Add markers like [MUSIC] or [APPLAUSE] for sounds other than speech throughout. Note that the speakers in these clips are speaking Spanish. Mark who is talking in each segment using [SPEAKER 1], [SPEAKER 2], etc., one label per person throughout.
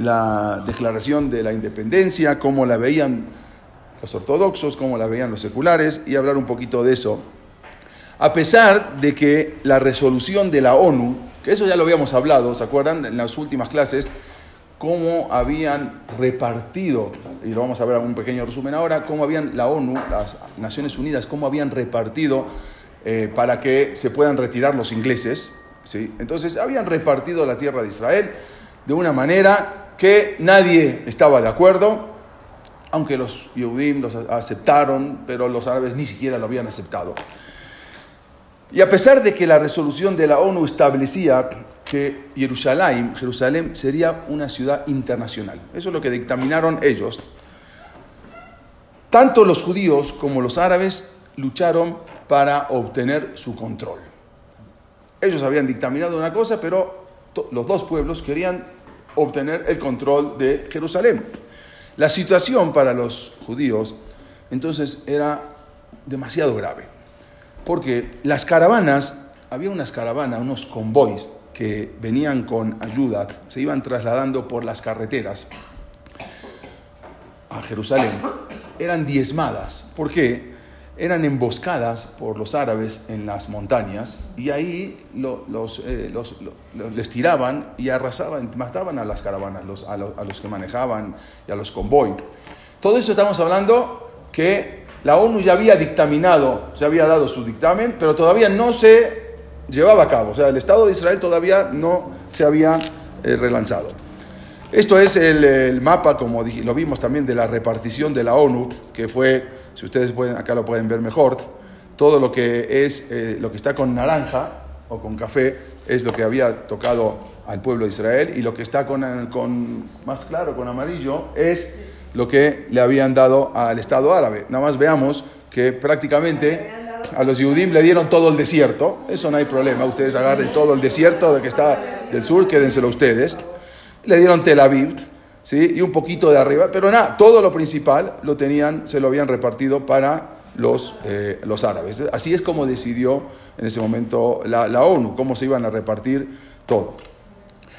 [SPEAKER 1] la declaración de la independencia, cómo la veían los ortodoxos, cómo la veían los seculares, y hablar un poquito de eso. A pesar de que la resolución de la ONU, que eso ya lo habíamos hablado, ¿se acuerdan? En las últimas clases, cómo habían repartido, y lo vamos a ver en un pequeño resumen ahora, cómo habían la ONU, las Naciones Unidas, cómo habían repartido eh, para que se puedan retirar los ingleses. ¿sí? Entonces, habían repartido la tierra de Israel de una manera que nadie estaba de acuerdo, aunque los Yehudim los aceptaron, pero los árabes ni siquiera lo habían aceptado. Y a pesar de que la resolución de la ONU establecía que Jerusalén, Jerusalén sería una ciudad internacional, eso es lo que dictaminaron ellos, tanto los judíos como los árabes lucharon para obtener su control. Ellos habían dictaminado una cosa, pero los dos pueblos querían obtener el control de Jerusalén. La situación para los judíos entonces era demasiado grave, porque las caravanas, había unas caravanas, unos convoys que venían con ayuda, se iban trasladando por las carreteras a Jerusalén, eran diezmadas. ¿Por qué? Eran emboscadas por los árabes en las montañas y ahí eh, los, les tiraban y arrasaban, mataban a las caravanas, a, los que manejaban y a los convoy. Todo esto estamos hablando que la ONU ya había dictaminado, ya había dado su dictamen, pero todavía no se llevaba a cabo. O sea, el Estado de Israel todavía no se había eh, relanzado. Esto es el, el mapa, como lo vimos también, de la repartición de la ONU, que fue si ustedes pueden, acá lo pueden ver mejor, todo lo que es eh, lo que está con naranja o con café es lo que había tocado al pueblo de Israel y lo que está con, con más claro, con amarillo, es lo que le habían dado al Estado árabe. Nada más veamos que prácticamente a los Yudim le dieron todo el desierto, eso no hay problema, ustedes agarren todo el desierto de que está del sur, quédenselo ustedes. Le dieron Tel Aviv, ¿sí? y un poquito de arriba, pero nada, todo lo principal lo tenían, se lo habían repartido para los, eh, los árabes. Así es como decidió en ese momento la, ONU, cómo se iban a repartir todo.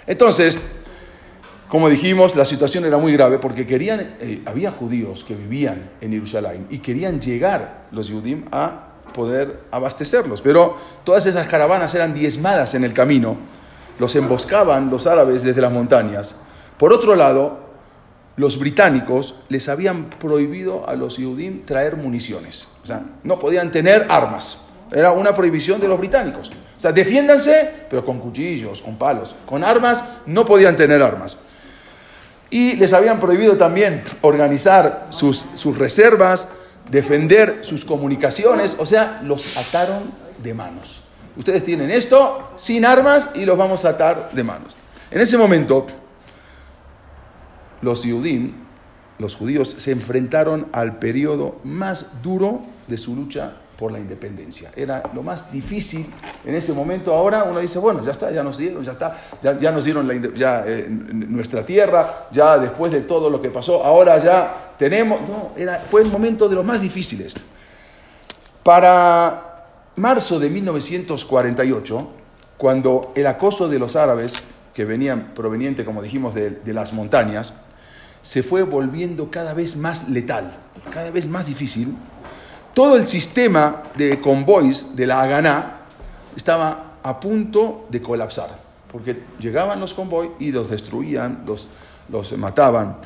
[SPEAKER 1] Entonces, como dijimos, la situación era muy grave porque querían, eh, había judíos que vivían en Jerusalén y querían llegar los judíos a poder abastecerlos, pero todas esas caravanas eran diezmadas en el camino, los emboscaban los árabes desde las montañas por otro lado, los británicos les habían prohibido a los judíos traer municiones. O sea, no podían tener armas. Era una prohibición de los británicos. O sea, defiéndanse, pero con cuchillos, con palos. Con armas, no podían tener armas. Y les habían prohibido también organizar sus, sus reservas, defender sus comunicaciones. O sea, los ataron de manos. Ustedes tienen esto sin armas y los vamos a atar de manos. En ese momento, los los judíos, se enfrentaron al periodo más duro de su lucha por la independencia. Era lo más difícil en ese momento. Ahora uno dice, bueno, ya está, ya nos dieron, ya está, ya, nos dieron ya, eh, nuestra tierra, ya después de todo lo que pasó, ahora ya tenemos. No, era, fue el momento de los más difíciles. Para marzo de 1948, cuando el acoso de los árabes, que venían proveniente, como dijimos, de las montañas, se fue volviendo cada vez más letal, cada vez más difícil. Todo el sistema de convoys de la Haganá estaba a punto de colapsar, porque llegaban los convoys y los destruían, los, los mataban.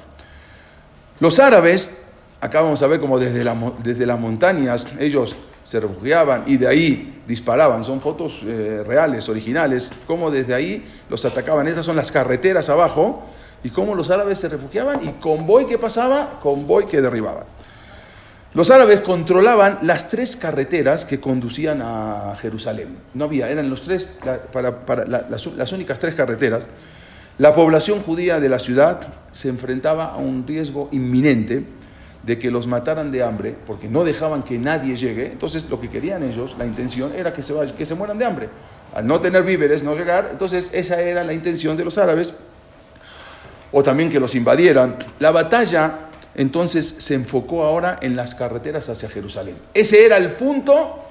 [SPEAKER 1] Los árabes, acá vamos a ver como desde, desde las montañas ellos se refugiaban y de ahí disparaban, son fotos eh, reales, originales, como desde ahí los atacaban. Estas son las carreteras abajo, y cómo los árabes se refugiaban y convoy que pasaba, convoy que derribaban. Los árabes controlaban las tres carreteras que conducían a Jerusalén. No había, eran los tres, las, únicas tres carreteras. La población judía de la ciudad se enfrentaba a un riesgo inminente de que los mataran de hambre, porque no dejaban que nadie llegue. Entonces, lo que querían ellos, la intención era que se, que se mueran de hambre. Al no tener víveres, no llegar, entonces esa era la intención de los árabes o también que los invadieran. La batalla entonces se enfocó ahora en las carreteras hacia Jerusalén. Ese era el punto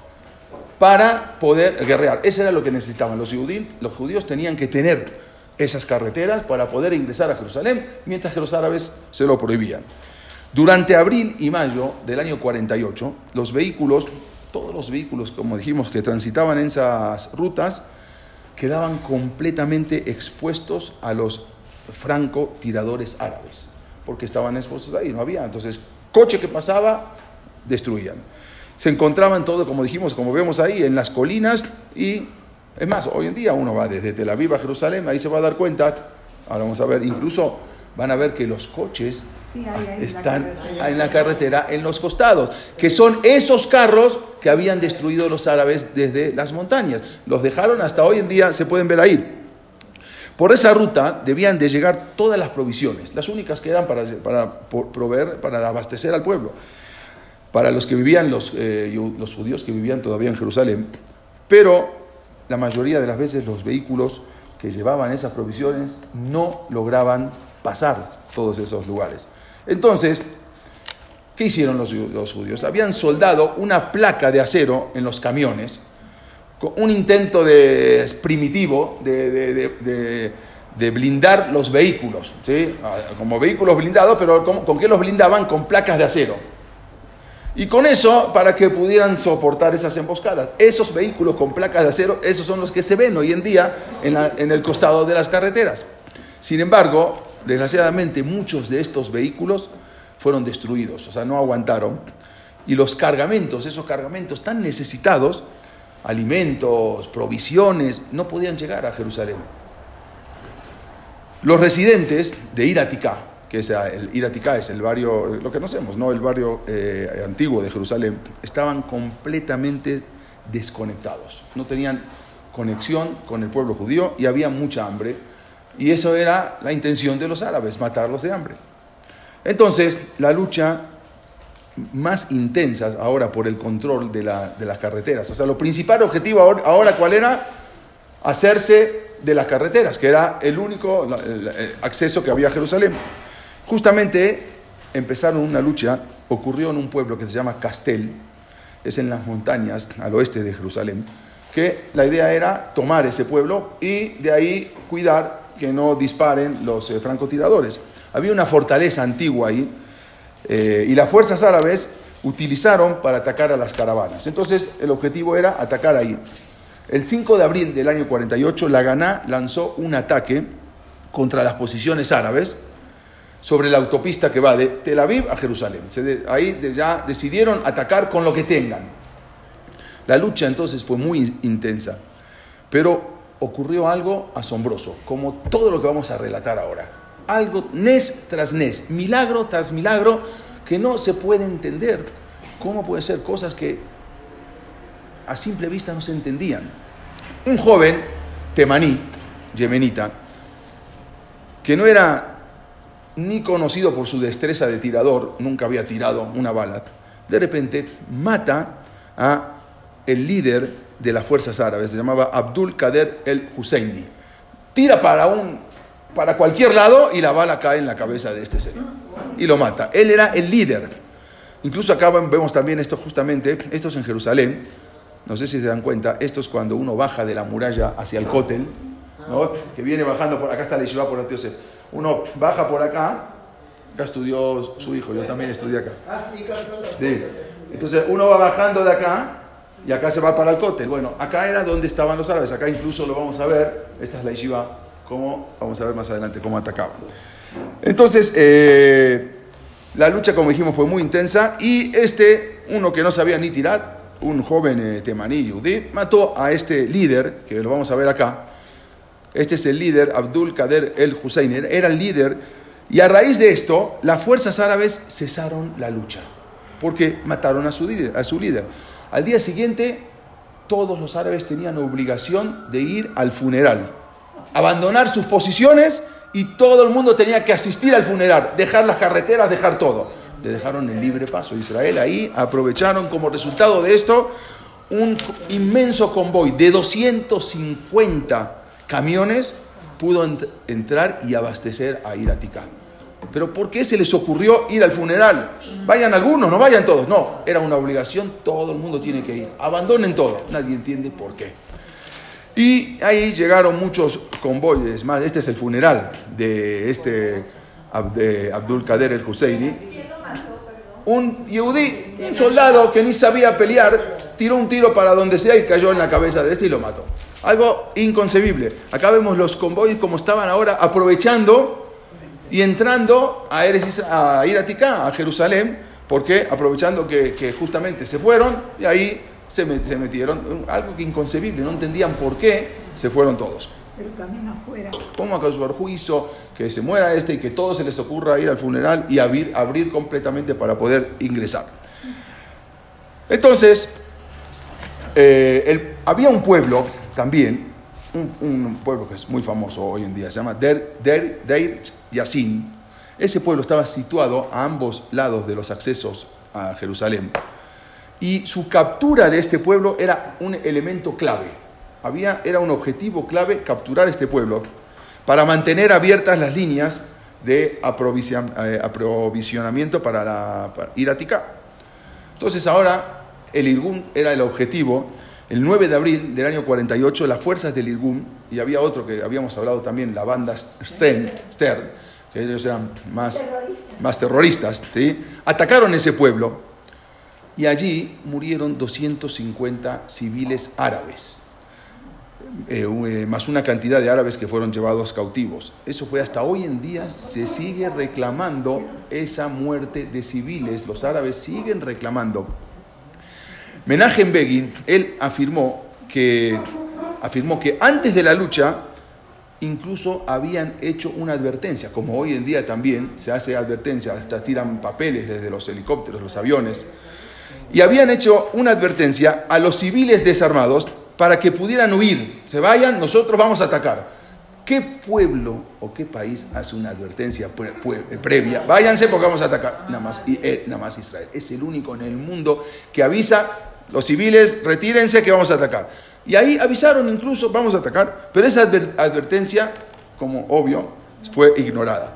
[SPEAKER 1] para poder guerrear. Ese era lo que necesitaban. Los, judíos, los judíos tenían que tener esas carreteras para poder ingresar a Jerusalén, mientras que los árabes se lo prohibían. Durante abril y mayo del año 48, los vehículos, todos los vehículos, como dijimos, que transitaban en esas rutas, quedaban completamente expuestos a los francotiradores árabes, porque estaban expuestos ahí, no había. Entonces, coche que pasaba, destruían. Se encontraban todo, como dijimos, como vemos ahí, en las colinas y, es más, hoy en día uno va desde Tel Aviv a Jerusalén, ahí se va a dar cuenta, ahora vamos a ver, incluso van a ver que los coches están en la carretera en los costados, que son esos carros que habían destruido los árabes desde las montañas. Los dejaron hasta hoy en día, se pueden ver ahí. Por esa ruta debían de llegar todas las provisiones, las únicas que eran para, para proveer, para abastecer al pueblo para los que vivían, los, eh, los judíos que vivían todavía en Jerusalén, pero la mayoría de las veces los vehículos que llevaban esas provisiones no lograban pasar todos esos lugares. Entonces, ¿qué hicieron los, judíos? Habían soldado una placa de acero en los camiones, un intento de, primitivo de, blindar los vehículos, ¿sí? Ah, como vehículos blindados, pero ¿con qué los blindaban? Con placas de acero. Y con eso, para que pudieran soportar esas emboscadas. Esos vehículos con placas de acero, esos son los que se ven hoy en día en, el costado de las carreteras. Sin embargo, desgraciadamente muchos de estos vehículos fueron destruidos, o sea, no aguantaron. Y los cargamentos, esos cargamentos tan necesitados, alimentos, provisiones, no podían llegar a Jerusalén. Los residentes de Iratica, que es el Iratica, es el barrio, lo que conocemos, ¿no? el barrio eh, antiguo de Jerusalén, estaban completamente desconectados. No tenían conexión con el pueblo judío y había mucha hambre. Y eso era la intención de los árabes, matarlos de hambre. Entonces, la lucha más intensa ahora por el control de, las carreteras. O sea, lo principal objetivo ahora, ¿cuál era? Hacerse de las carreteras, que era el único acceso que había a Jerusalén. Justamente empezaron una lucha, ocurrió en un pueblo que se llama Castel, es en las montañas al oeste de Jerusalén, que la idea era tomar ese pueblo y de ahí cuidar que no disparen los eh, francotiradores. Había una fortaleza antigua ahí eh, y las fuerzas árabes utilizaron para atacar a las caravanas. Entonces el objetivo era atacar ahí. El 5 de abril del año 48, la Ganá lanzó un ataque contra las posiciones árabes sobre la autopista que va de Tel Aviv a Jerusalén. Ahí ya decidieron atacar con lo que tengan. La lucha entonces fue muy intensa, pero ocurrió algo asombroso, como todo lo que vamos a relatar ahora. Algo nes tras nes, milagro tras milagro, que no se puede entender. ¿Cómo puede ser cosas que a simple vista no se entendían? Un joven temaní, yemenita, que no era ni conocido por su destreza de tirador, nunca había tirado una bala, de repente mata a el líder de las fuerzas árabes, se llamaba Abdul Kader el Husseini. Tira para, un, para cualquier lado y la bala cae en la cabeza de este señor y lo mata. Él era el líder. Incluso acá vemos también esto justamente, esto es en Jerusalén, no sé si se dan cuenta, esto es cuando uno baja de la muralla hacia el cótel, que viene bajando por acá está la Yeshiva por Yosef uno baja por acá, acá estudió su hijo, yo también estudié acá. Sí. Entonces uno va bajando de acá y acá se va para el cóctel. Bueno, acá era donde estaban los árabes, acá incluso lo vamos a ver, esta es la yeshiva, vamos a ver más adelante cómo atacaban. Entonces, eh, la lucha, como dijimos, fue muy intensa y este, uno que no sabía ni tirar, un joven eh, temaní yudí, mató a este líder, que lo vamos a ver acá, este es el líder, Abdul Kader el Hussein, era el líder. Y a raíz de esto, las fuerzas árabes cesaron la lucha, porque mataron a su. A su líder. Al día siguiente, todos los árabes tenían obligación de ir al funeral, abandonar sus posiciones y todo el mundo tenía que asistir al funeral, dejar las carreteras, dejar todo. Le dejaron el libre paso a Israel. Ahí aprovecharon como resultado de esto un inmenso convoy de 250 camiones pudo entrar y abastecer a Iratica. Pero ¿por qué se les ocurrió ir al funeral? Vayan algunos, no vayan todos. No, era una obligación, todo el mundo tiene que ir. Abandonen todo. Nadie entiende por qué. Y ahí llegaron muchos convoyes más. Este es el funeral de este de Abdul Kader el Husseini. Un yudí, un soldado que ni sabía pelear, tiró un tiro para donde sea y cayó en la cabeza de este y lo mató. Algo inconcebible. Acá vemos los convoyes como estaban ahora aprovechando y entrando a, Eres, a Iratica, a Jerusalén, porque aprovechando que, justamente se fueron y ahí se, metieron. Algo que inconcebible, no entendían por qué se fueron todos.
[SPEAKER 2] Pero también afuera.
[SPEAKER 1] ¿Cómo acaso juicio que se muera este y que todo se les ocurra ir al funeral y abrir, abrir completamente para poder ingresar? Entonces, eh, había un pueblo también, un, pueblo que es muy famoso hoy en día, se llama Der, Der, Deir Yassin. Ese pueblo estaba situado a ambos lados de los accesos a Jerusalén. Y su captura de este pueblo era un elemento clave. Había, era un objetivo clave capturar este pueblo para mantener abiertas las líneas de eh, aprovisionamiento para, la, ir a Ticá. Entonces ahora el Irgun era el objetivo el 9 de abril del año 48, las fuerzas del Irgun, y había otro que habíamos hablado también, la banda Stern, Stern que ellos eran más, más terroristas, ¿sí? atacaron ese pueblo y allí murieron 250 civiles árabes, eh, eh, más una cantidad de árabes que fueron llevados cautivos. Eso fue hasta hoy en día, se sigue reclamando esa muerte de civiles, los árabes siguen reclamando Menachem Begin, él afirmó que, afirmó que antes de la lucha incluso habían hecho una advertencia, como hoy en día también se hace advertencia, hasta tiran papeles desde los helicópteros, los aviones, y habían hecho una advertencia a los civiles desarmados para que pudieran huir, se vayan, nosotros vamos a atacar. ¿Qué pueblo o qué país hace una advertencia previa? Váyanse porque vamos a atacar. Nada más, eh, nada más Israel. Es el único en el mundo que avisa los civiles, retírense que vamos a atacar. Y ahí avisaron incluso, vamos a atacar, pero esa advertencia, como obvio, fue ignorada.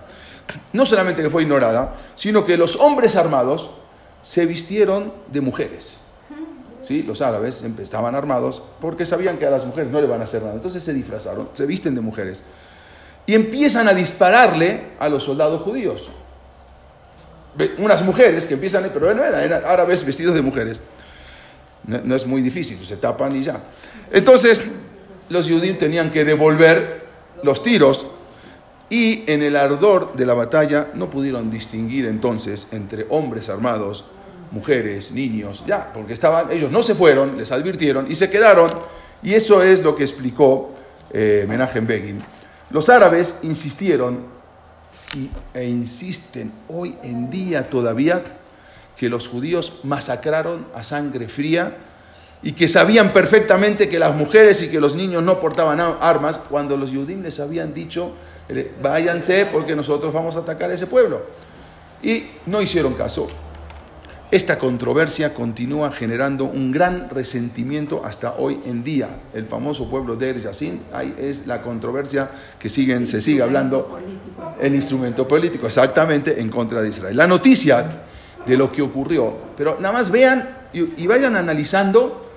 [SPEAKER 1] No solamente que fue ignorada, sino que los hombres armados se vistieron de mujeres. ¿Sí? Los árabes estaban armados porque sabían que a las mujeres no le van a hacer nada. Entonces se disfrazaron, se visten de mujeres. Y empiezan a dispararle a los soldados judíos. Unas mujeres que empiezan, pero no eran, árabes vestidos de mujeres. No, es muy difícil, se tapan y ya. Entonces, los judíos tenían que devolver los tiros y en el ardor de la batalla no pudieron distinguir entonces entre hombres armados, mujeres, niños, ya, porque estaban, ellos no se fueron, les advirtieron y se quedaron. Y eso es lo que explicó eh, Menachem Begin. Los árabes insistieron y, e insisten hoy en día todavía que los judíos masacraron a sangre fría y que sabían perfectamente que las mujeres y que los niños no portaban armas cuando los judíos les habían dicho, váyanse porque nosotros vamos a atacar a ese pueblo. Y no hicieron caso. Esta controversia continúa generando un gran resentimiento hasta hoy en día. El famoso pueblo de Er Yassin, ahí es la controversia que siguen, se sigue hablando, el instrumento político, exactamente, en contra de Israel. La noticia de lo que ocurrió. Pero nada más vean y, vayan analizando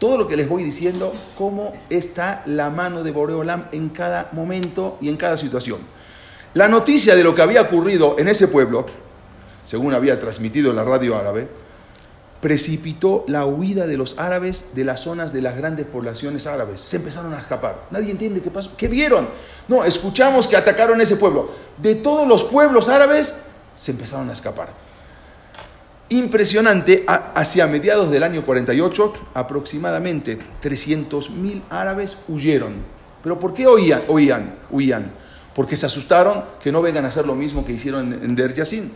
[SPEAKER 1] todo lo que les voy diciendo, cómo está la mano de Boreolam en cada momento y en cada situación. La noticia de lo que había ocurrido en ese pueblo, según había transmitido la radio árabe, precipitó la huida de los árabes de las zonas de las grandes poblaciones árabes. Se empezaron a escapar. Nadie entiende qué pasó. ¿Qué vieron? No, escuchamos que atacaron ese pueblo. De todos los pueblos árabes se empezaron a escapar impresionante, hacia mediados del año 48, aproximadamente 300.000 árabes huyeron. ¿Pero por qué oían, oían, huían? Porque se asustaron que no vengan a hacer lo mismo que hicieron en Der Yassin.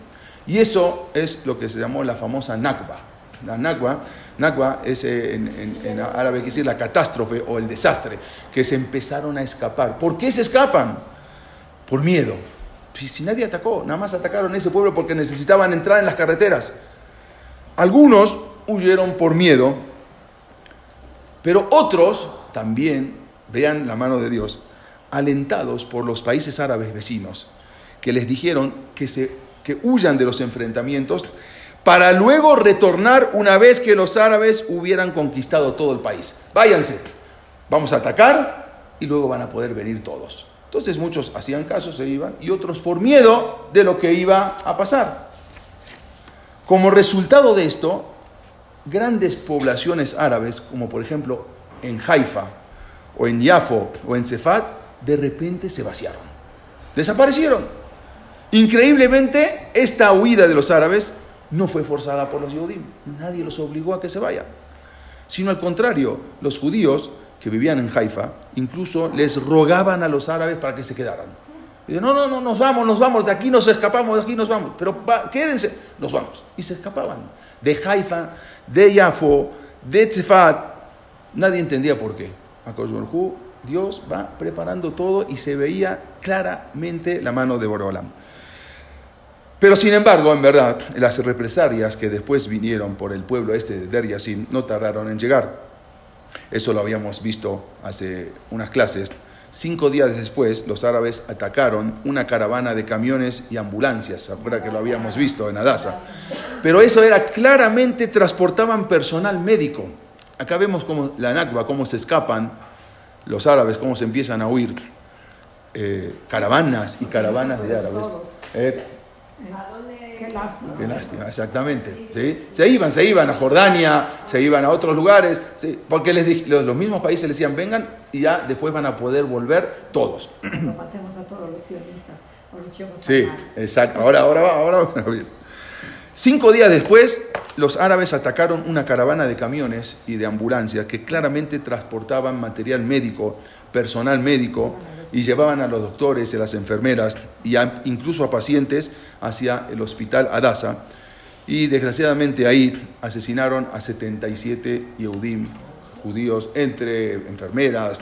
[SPEAKER 1] Y eso es lo que se llamó la famosa Nakba. La Nakba, Nakba es eh, en, árabe quiere decir la catástrofe o el desastre, que se empezaron a escapar. ¿Por qué se escapan? Por miedo. Si, si nadie atacó, nada más atacaron ese pueblo porque necesitaban entrar en las carreteras. Algunos huyeron por miedo, pero otros también, vean la mano de Dios, alentados por los países árabes vecinos, que les dijeron que, se, que huyan de los enfrentamientos para luego retornar una vez que los árabes hubieran conquistado todo el país. Váyanse. Vamos a atacar y luego van a poder venir todos. Entonces muchos hacían caso, se iban, y otros por miedo de lo que iba a pasar. Como resultado de esto, grandes poblaciones árabes, como por ejemplo en Haifa, o en Yafo, o en Cefat, de repente se vaciaron. Desaparecieron. Increíblemente, esta huida de los árabes no fue forzada por los judíos. Nadie los obligó a que se vayan. Sino al contrario, los judíos que vivían en Haifa incluso les rogaban a los árabes para que se quedaran. Y no, no, no, nos vamos, nos vamos, de aquí nos escapamos, de aquí nos vamos. Pero quédense, nos vamos. Y se escapaban. De Haifa, de Yafo, de Tzefat. Nadie entendía por qué. A Dios va preparando todo y se veía claramente la mano de Borolam. Pero sin embargo, en verdad, las represalias que después vinieron por el pueblo este de Der no tardaron en llegar. Eso lo habíamos visto hace unas clases. Cinco días después, los árabes atacaron una caravana de camiones y ambulancias. ¿Se que lo habíamos visto en Adasa? Pero eso era claramente, transportaban personal médico. Acá vemos cómo la Nakba, cómo se escapan los árabes, cómo se empiezan a huir. Eh, caravanas y caravanas de árabes. Eh, lástima. Qué lástima, exactamente. ¿sí? Se iban, se iban a Jordania, se iban a otros lugares, ¿sí? porque les, los, los, mismos países les decían, vengan y ya después van a poder volver todos.
[SPEAKER 2] matemos a todos los sionistas.
[SPEAKER 1] Sí, exacto. Ahora, ahora va, ahora va. [LAUGHS]
[SPEAKER 2] Cinco
[SPEAKER 1] días después, los árabes atacaron una caravana de camiones y de ambulancias que claramente transportaban material médico, personal médico, y llevaban a los doctores y a las enfermeras y incluso a pacientes hacia el hospital Adasa. Y desgraciadamente ahí asesinaron a 77 Yehudim, judíos, entre enfermeras.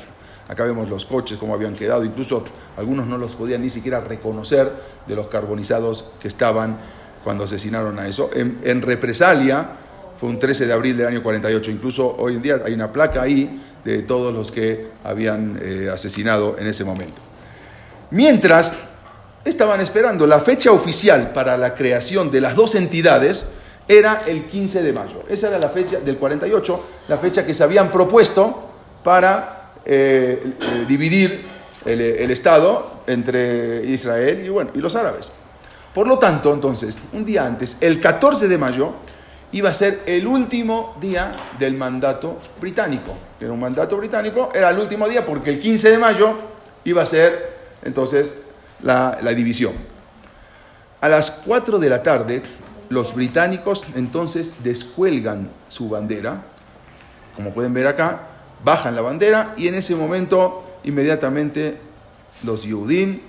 [SPEAKER 1] Acá vemos los coches, cómo habían quedado. Incluso algunos no los podían ni siquiera reconocer de los carbonizados que estaban cuando asesinaron a eso. En, represalia, fue un 13 de abril del año 48, incluso hoy en día hay una placa ahí de todos los que habían eh, asesinado en ese momento. Mientras estaban esperando la fecha oficial para la creación de las dos entidades, era el 15 de mayo. Esa era la fecha del 48, la fecha que se habían propuesto para eh, eh, dividir el, el, Estado entre Israel y, bueno, y los árabes. Por lo tanto, entonces, un día antes, el 14 de mayo, iba a ser el último día del mandato británico. Era un mandato británico, era el último día porque el 15 de mayo iba a ser entonces la, división. A las 4 de la tarde, los británicos entonces descuelgan su bandera, como pueden ver acá, bajan la bandera y en ese momento inmediatamente los Yehudim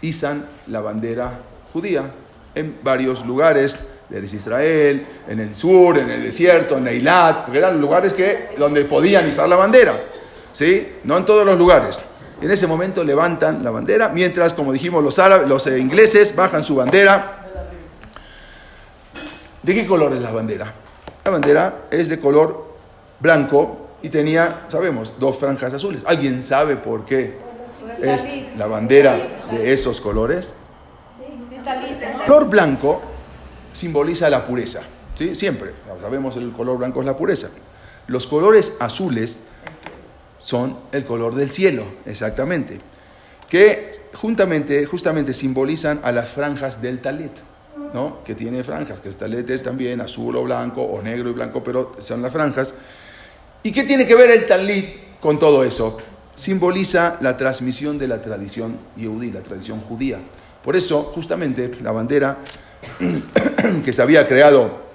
[SPEAKER 1] izan la bandera judía en varios lugares de Israel, en el sur, en el desierto, en Eilat, porque eran lugares que, donde podían izar la bandera, ¿sí? No en todos los lugares. En ese momento levantan la bandera, mientras, como dijimos, los, árabes, los eh, ingleses bajan su bandera. ¿De qué color es la bandera? La bandera es de color blanco y tenía, sabemos, dos franjas azules. ¿Alguien sabe por qué es la bandera de esos colores? Color blanco simboliza la pureza, ¿sí? Siempre, sabemos el color blanco es la pureza. Los colores azules son el color del cielo, exactamente, que juntamente, justamente simbolizan a las franjas del talet, ¿no? que tiene franjas, que el talet es también azul o blanco, o negro y blanco, pero son las franjas. ¿Y qué tiene que ver el talit con todo eso? Simboliza la transmisión de la tradición yehudí, la tradición judía. Por eso, justamente, la bandera [CLEARS THROAT] que se había creado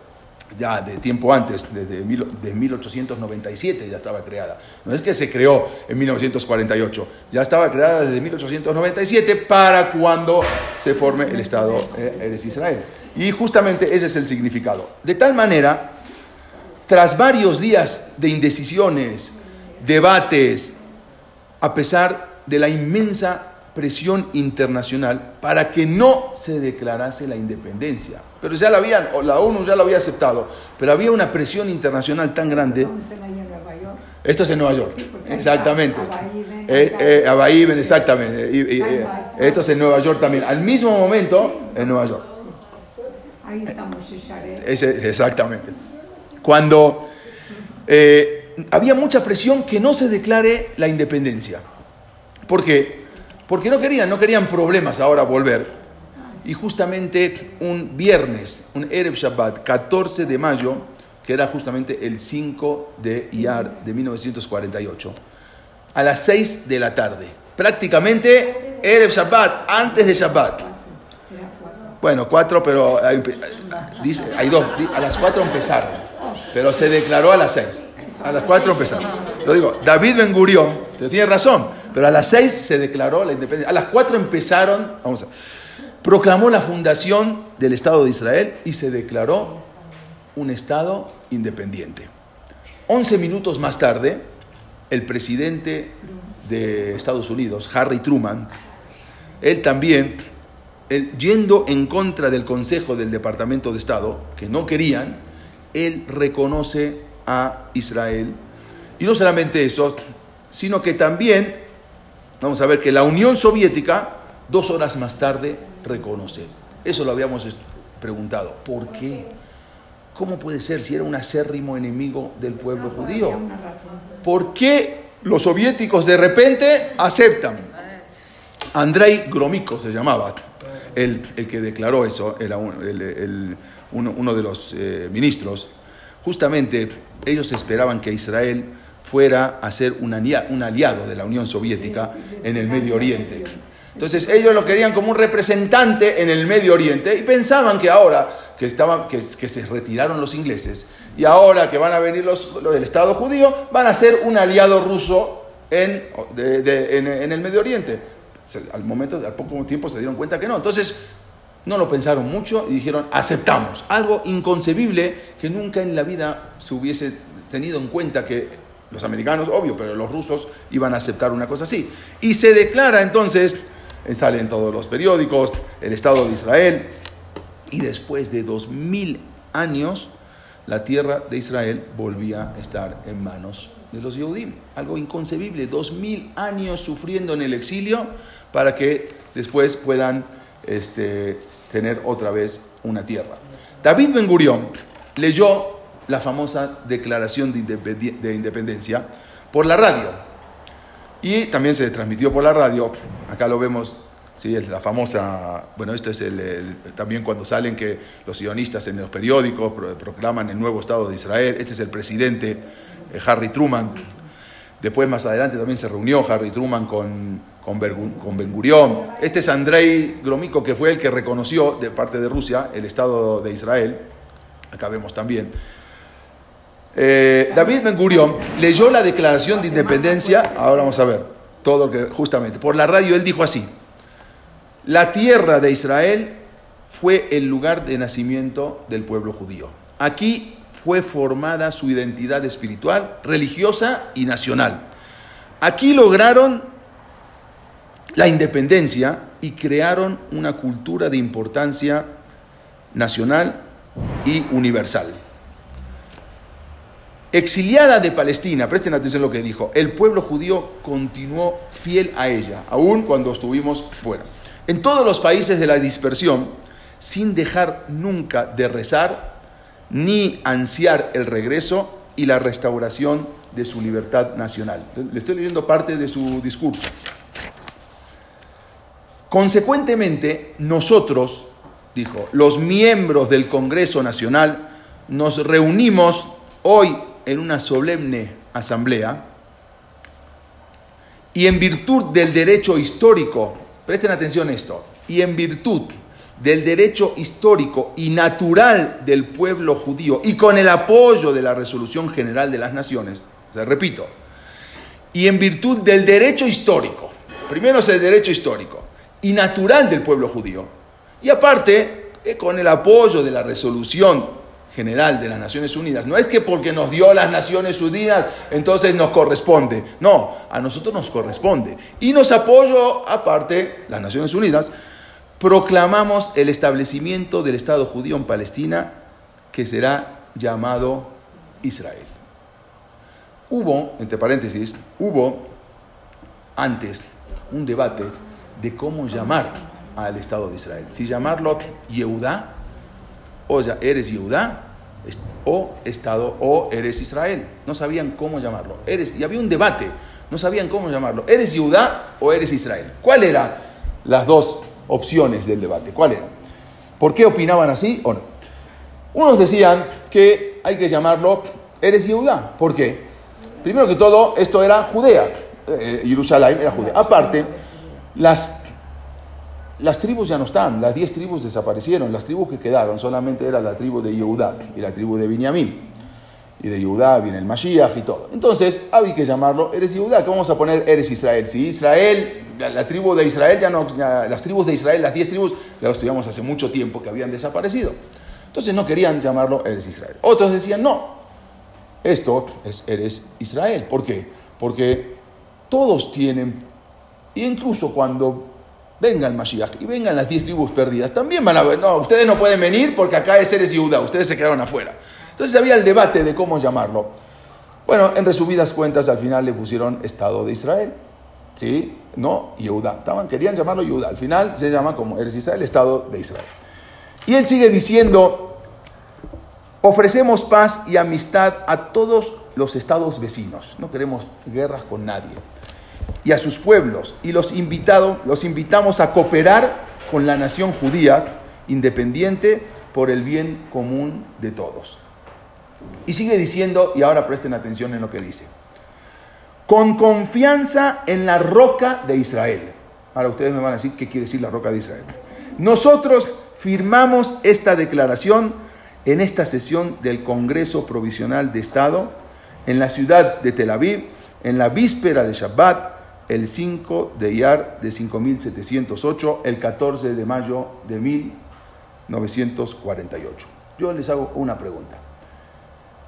[SPEAKER 1] ya de tiempo antes, desde de 1897 ya estaba creada. No es que se creó en 1948, ya estaba creada desde 1897 para cuando se forme el Estado eh, de Israel. Y justamente ese es el significado. De tal manera, tras varios días de indecisiones, debates, a pesar de la inmensa presión internacional para que no se declarase la independencia. Pero ya la habían, la ONU ya lo había aceptado, pero había una presión internacional tan grande. Esto es en Nueva York, exactamente. Eh, eh, exactamente. Y, eh, esto es en Nueva York también. Al mismo momento, en Nueva York. Ahí estamos, exactamente. Cuando había mucha presión que no se declare la independencia. ¿Por qué? Porque no querían, no querían problemas ahora volver. Y justamente un viernes, un Erev Shabbat, 14 de mayo, que era justamente el 5 de Iyar de 1948, a las 6 de la tarde. Prácticamente Erev Shabbat, antes de Shabbat. Bueno, cuatro, pero hay, dice, hay dos. A las cuatro empezaron, pero se declaró a las seis. A las cuatro empezaron. Lo digo, David Ben Gurión, tiene razón, pero a las seis se declaró la independencia. A las cuatro empezaron, vamos a proclamó la fundación del Estado de Israel y se declaró un Estado independiente. Once minutos más tarde, el presidente de Estados Unidos, Harry Truman, él también, yendo en contra del Consejo del Departamento de Estado, que no querían, él reconoce a Israel. Y no solamente eso, sino que también, vamos a ver que la Unión Soviética, dos horas más tarde, reconoce. Eso lo habíamos preguntado. ¿Por qué? ¿Cómo puede ser si era un acérrimo enemigo del pueblo judío? ¿Por qué los soviéticos de repente aceptan? Andrei Gromyko se llamaba, el, que declaró eso, era uno, de los eh, ministros. Justamente ellos esperaban que Israel fuera a ser un aliado de la Unión Soviética en el Medio Oriente. Entonces ellos lo querían como un representante en el Medio Oriente y pensaban que ahora que, que, se retiraron los ingleses y ahora que van a venir los, del Estado judío, van a ser un aliado ruso en, en, el Medio Oriente. al momento, al poco tiempo se dieron cuenta que no. Entonces no lo pensaron mucho y dijeron, aceptamos. Algo inconcebible que nunca en la vida se hubiese tenido en cuenta que los americanos, obvio, pero los rusos iban a aceptar una cosa así. Y se declara entonces sale en todos los periódicos, el Estado de Israel, y después de dos mil años, la tierra de Israel volvía a estar en manos de los Yehudim. Algo inconcebible, dos mil años sufriendo en el exilio para que después puedan este, tener otra vez una tierra. David Ben Gurión leyó la famosa declaración de independencia por la radio. Y también se transmitió por la radio, acá lo vemos, ¿sí? es la famosa, bueno, esto es el, también cuando salen que los sionistas en los periódicos proclaman el nuevo Estado de Israel, este es el presidente eh, Harry Truman, después más adelante también se reunió Harry Truman con, con, Ben Gurión, este es Andrei Gromyko, que fue el que reconoció de parte de Rusia el Estado de Israel, acá vemos también, eh, David Ben Gurión leyó la declaración de independencia, ahora vamos a ver, todo que justamente, por la radio él dijo así, la tierra de Israel fue el lugar de nacimiento del pueblo judío. Aquí fue formada su identidad espiritual, religiosa y nacional. Aquí lograron la independencia y crearon una cultura de importancia nacional y universal. Exiliada de Palestina, presten atención a lo que dijo, el pueblo judío continuó fiel a ella, aun cuando estuvimos fuera. En todos los países de la dispersión, sin dejar nunca de rezar ni ansiar el regreso y la restauración de su libertad nacional. Le estoy leyendo parte de su discurso. Consecuentemente, nosotros, dijo, los miembros del Congreso Nacional, nos reunimos hoy en una solemne asamblea y en virtud del derecho histórico, presten atención a esto, y en virtud del derecho histórico y natural del pueblo judío y con el apoyo de la resolución general de las naciones, o repito, y en virtud del derecho histórico, primero es el derecho histórico y natural del pueblo judío, y aparte, eh, con el apoyo de la resolución general de las Naciones Unidas. No es que porque nos dio las Naciones Unidas, entonces nos corresponde. No, a nosotros nos corresponde. Y nos apoyo, aparte, las Naciones Unidas, proclamamos el establecimiento del Estado judío en Palestina, que será llamado Israel. Hubo, entre paréntesis, hubo antes un debate de cómo llamar al Estado de Israel. Si llamarlo Yehudá, o ya eres Yehudá o Estado o eres Israel. No sabían cómo llamarlo. Eres, y había un debate, no sabían cómo llamarlo. ¿Eres Judá o eres Israel? ¿Cuál eran las dos opciones del debate? ¿Cuál era? ¿Por qué opinaban así o no? Unos decían que hay que llamarlo eres Judá. ¿Por qué? Primero que todo, esto era Judea. Eh, Jerusalén era Judea. Aparte, las las tribus ya no están, las diez tribus desaparecieron, las tribus que quedaron solamente era la tribu de Yehudá y la tribu de Binyamin. Y de Yehudá viene el Mashiach y todo. Entonces, había que llamarlo Eres Yehudá. ¿Qué vamos a poner Eres Israel? Si Israel, la, tribu de Israel, ya no, las tribus de Israel, las diez tribus, ya lo estudiamos hace mucho tiempo que habían desaparecido. Entonces no querían llamarlo Eres Israel. Otros decían, no, esto es Eres Israel. ¿Por qué? Porque todos tienen, incluso cuando venga el Mashiach y vengan las diez tribus perdidas, también van a ver, no, ustedes no pueden venir porque acá es Eres Yehuda, ustedes se quedaron afuera. Entonces había el debate de cómo llamarlo. Bueno, en resumidas cuentas, al final le pusieron Estado de Israel. ¿Sí? No, Yehuda. Estaban, querían llamarlo Yehuda. Al final se llama como Eres Israel, Estado de Israel. Y él sigue diciendo, ofrecemos paz y amistad a todos los estados vecinos. No queremos guerras con nadie y a sus pueblos y los, invitado, los invitamos a cooperar con la nación judía independiente por el bien común de todos. Y sigue diciendo, y ahora presten atención en lo que dice, con confianza en la roca de Israel. Ahora ustedes me van a decir qué quiere decir la roca de Israel. Nosotros firmamos esta declaración en esta sesión del Congreso Provisional de Estado en la ciudad de Tel Aviv, en la víspera de Shabbat, el 5 de Iyar de 5708, el 14 de mayo de 1948. Yo les hago una pregunta.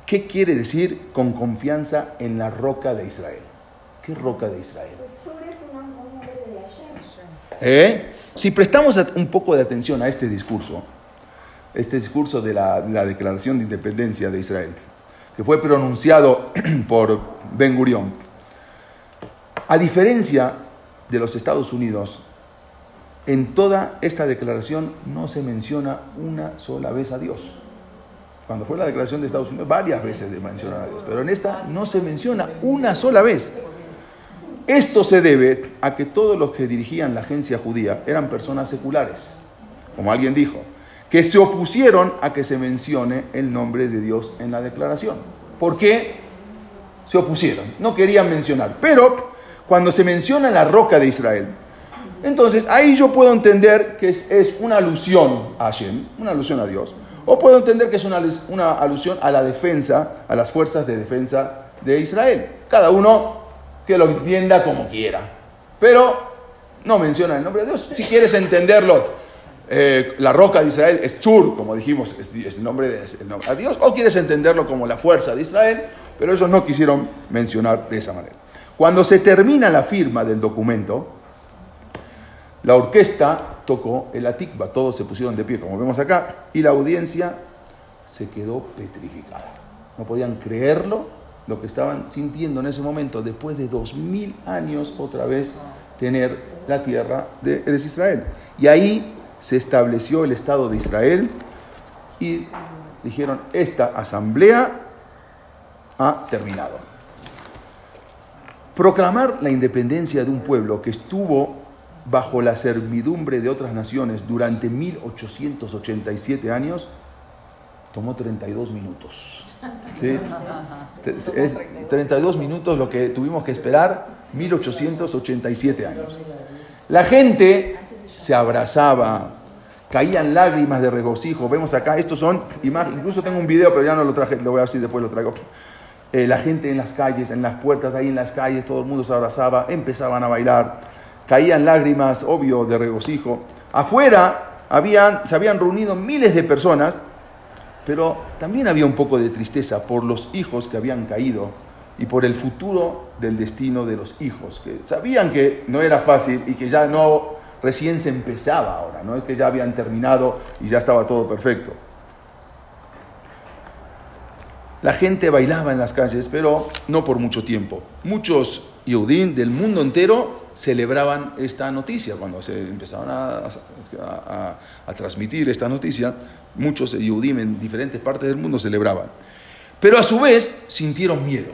[SPEAKER 1] ¿Qué quiere decir con confianza en la roca de Israel? ¿Qué roca de Israel? ¿Eh? Si prestamos un poco de atención a este discurso, este discurso de la, la Declaración de Independencia de Israel, que fue pronunciado [CLEARS THROAT] por Ben Gurión, a diferencia de los Estados Unidos, en toda esta declaración no se menciona una sola vez a Dios. Cuando fue la declaración de Estados Unidos, varias veces se menciona a Dios, pero en esta no se menciona una sola vez. Esto se debe a que todos los que dirigían la agencia judía eran personas seculares, como alguien dijo, que se opusieron a que se mencione el nombre de Dios en la declaración. ¿Por qué se opusieron? No querían mencionar, pero cuando se menciona la roca de Israel. Entonces ahí yo puedo entender que es, una alusión a Hashem, una alusión a Dios, o puedo entender que es una, alusión a la defensa, a las fuerzas de defensa de Israel. Cada uno que lo entienda como quiera. Pero no menciona el nombre de Dios. Si quieres entenderlo, eh, la roca de Israel es Chur, como dijimos, es, el nombre de Dios, o quieres entenderlo como la fuerza de Israel, pero ellos no quisieron mencionar de esa manera. Cuando se termina la firma del documento, la orquesta tocó el atikba, todos se pusieron de pie, como vemos acá, y la audiencia se quedó petrificada. No podían creerlo lo que estaban sintiendo en ese momento, después de dos mil años otra vez tener la tierra de Israel. Y ahí se estableció el Estado de Israel y dijeron, esta asamblea ha terminado. Proclamar la independencia de un pueblo que estuvo bajo la servidumbre de otras naciones durante 1887 años tomó 32 minutos. ¿Sí? 32 minutos lo que tuvimos que esperar, 1887 años. La gente se abrazaba, caían lágrimas de regocijo. Vemos acá, estos son imágenes, incluso tengo un video, pero ya no lo traje, lo voy a decir después lo traigo. Eh, la gente en las calles, en las puertas ahí en las calles, todo el mundo se abrazaba, empezaban a bailar, caían lágrimas, obvio, de regocijo. Afuera habían, se habían reunido miles de personas, pero también había un poco de tristeza por los hijos que habían caído y por el futuro del destino de los hijos, que sabían que no era fácil y que ya no recién se empezaba ahora, no es que ya habían terminado y ya estaba todo perfecto. La gente bailaba en las calles, pero no por mucho tiempo. Muchos Yehudim del mundo entero celebraban esta noticia. Cuando se empezaron a, transmitir esta noticia, muchos Yehudim en diferentes partes del mundo celebraban. Pero a su vez sintieron miedo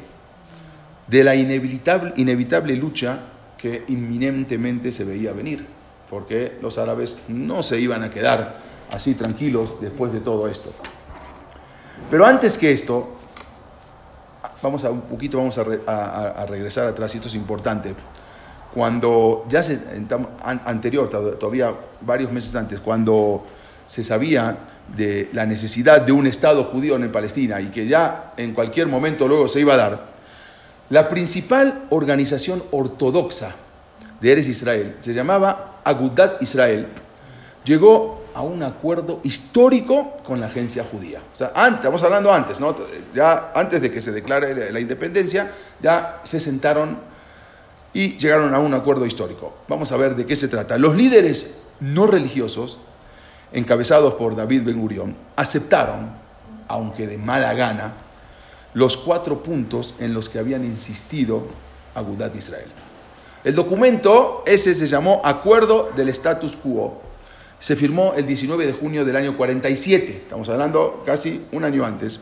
[SPEAKER 1] de la inevitable lucha que inminentemente se veía venir, porque los árabes no se iban a quedar así tranquilos después de todo esto. Pero antes que esto, vamos a un poquito vamos a, re- a- a- regresar atrás, y esto es importante. Cuando ya se, an- anterior, to- todavía varios meses antes, cuando se sabía de la necesidad de un Estado judío en Palestina y que ya en cualquier momento luego se iba a dar, la principal organización ortodoxa de Eres Israel se llamaba Agudat Israel. Llegó a un acuerdo histórico con la agencia judía. O sea, antes, estamos hablando antes, ¿no? Ya antes de que se declare la- independencia, ya se sentaron y llegaron a un acuerdo histórico. Vamos a ver de qué se trata. Los líderes no religiosos, encabezados por David Ben Gurión, aceptaron, aunque de mala gana, los cuatro puntos en los que habían insistido Agudat Israel. El documento ese se llamó Acuerdo del Status Quo. Se firmó el 19 de junio del año 47, estamos hablando casi un año antes.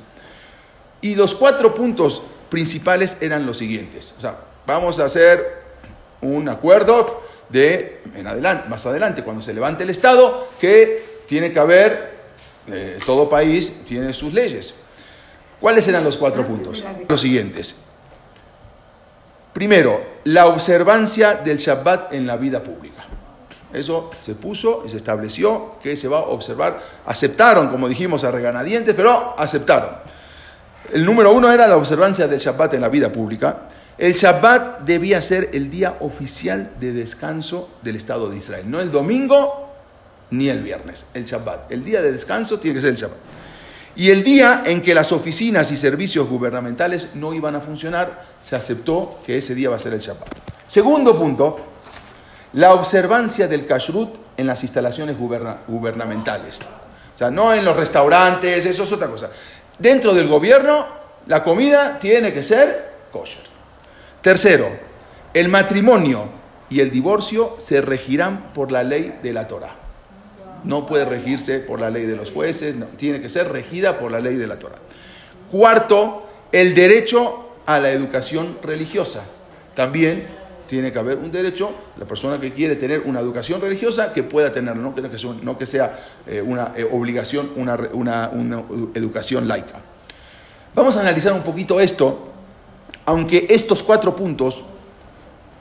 [SPEAKER 1] Y los cuatro puntos principales eran los siguientes. O sea, vamos a hacer un acuerdo de en adelante, más adelante, cuando se levante el Estado, que tiene que haber, eh, todo país tiene sus leyes. ¿Cuáles eran los cuatro puntos? Los siguientes. Primero, la observancia del Shabbat en la vida pública. Eso se puso y se estableció que se va a observar. Aceptaron, como dijimos, a reganadientes, pero aceptaron. El número uno era la observancia del Shabbat en la vida pública. El Shabbat debía ser el día oficial de descanso del Estado de Israel, no el domingo ni el viernes, el Shabbat. El día de descanso tiene que ser el Shabbat. Y el día en que las oficinas y servicios gubernamentales no iban a funcionar, se aceptó que ese día va a ser el Shabbat. Segundo punto, la observancia del kashrut en las instalaciones guberna- gubernamentales. O sea, no en los restaurantes, eso es otra cosa. Dentro del gobierno, la comida tiene que ser kosher. Tercero, el matrimonio y el divorcio se regirán por la ley de la Torah. No puede regirse por la ley de los jueces, no, tiene que ser regida por la ley de la Torah. Cuarto, el derecho a la educación religiosa. También tiene que haber un derecho, la persona que quiere tener una educación religiosa, que pueda tenerlo, no que, no que sea eh, una eh, obligación, una, una- una educación laica. Vamos a analizar un poquito esto, aunque estos cuatro puntos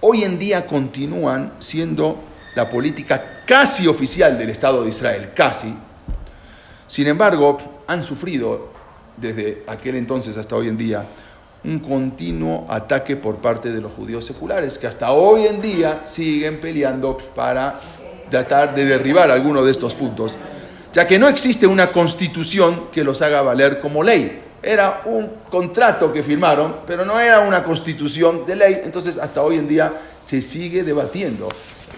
[SPEAKER 1] hoy en día continúan siendo la política casi oficial del Estado de Israel, casi. Sin embargo, han sufrido desde aquel entonces hasta hoy en día un continuo ataque por parte de los judíos seculares, que hasta hoy en día siguen peleando para tratar de derribar alguno de estos puntos, ya que no existe una constitución que los haga valer como ley. Era un contrato que firmaron, pero no era una constitución de ley, entonces hasta hoy en día se sigue debatiendo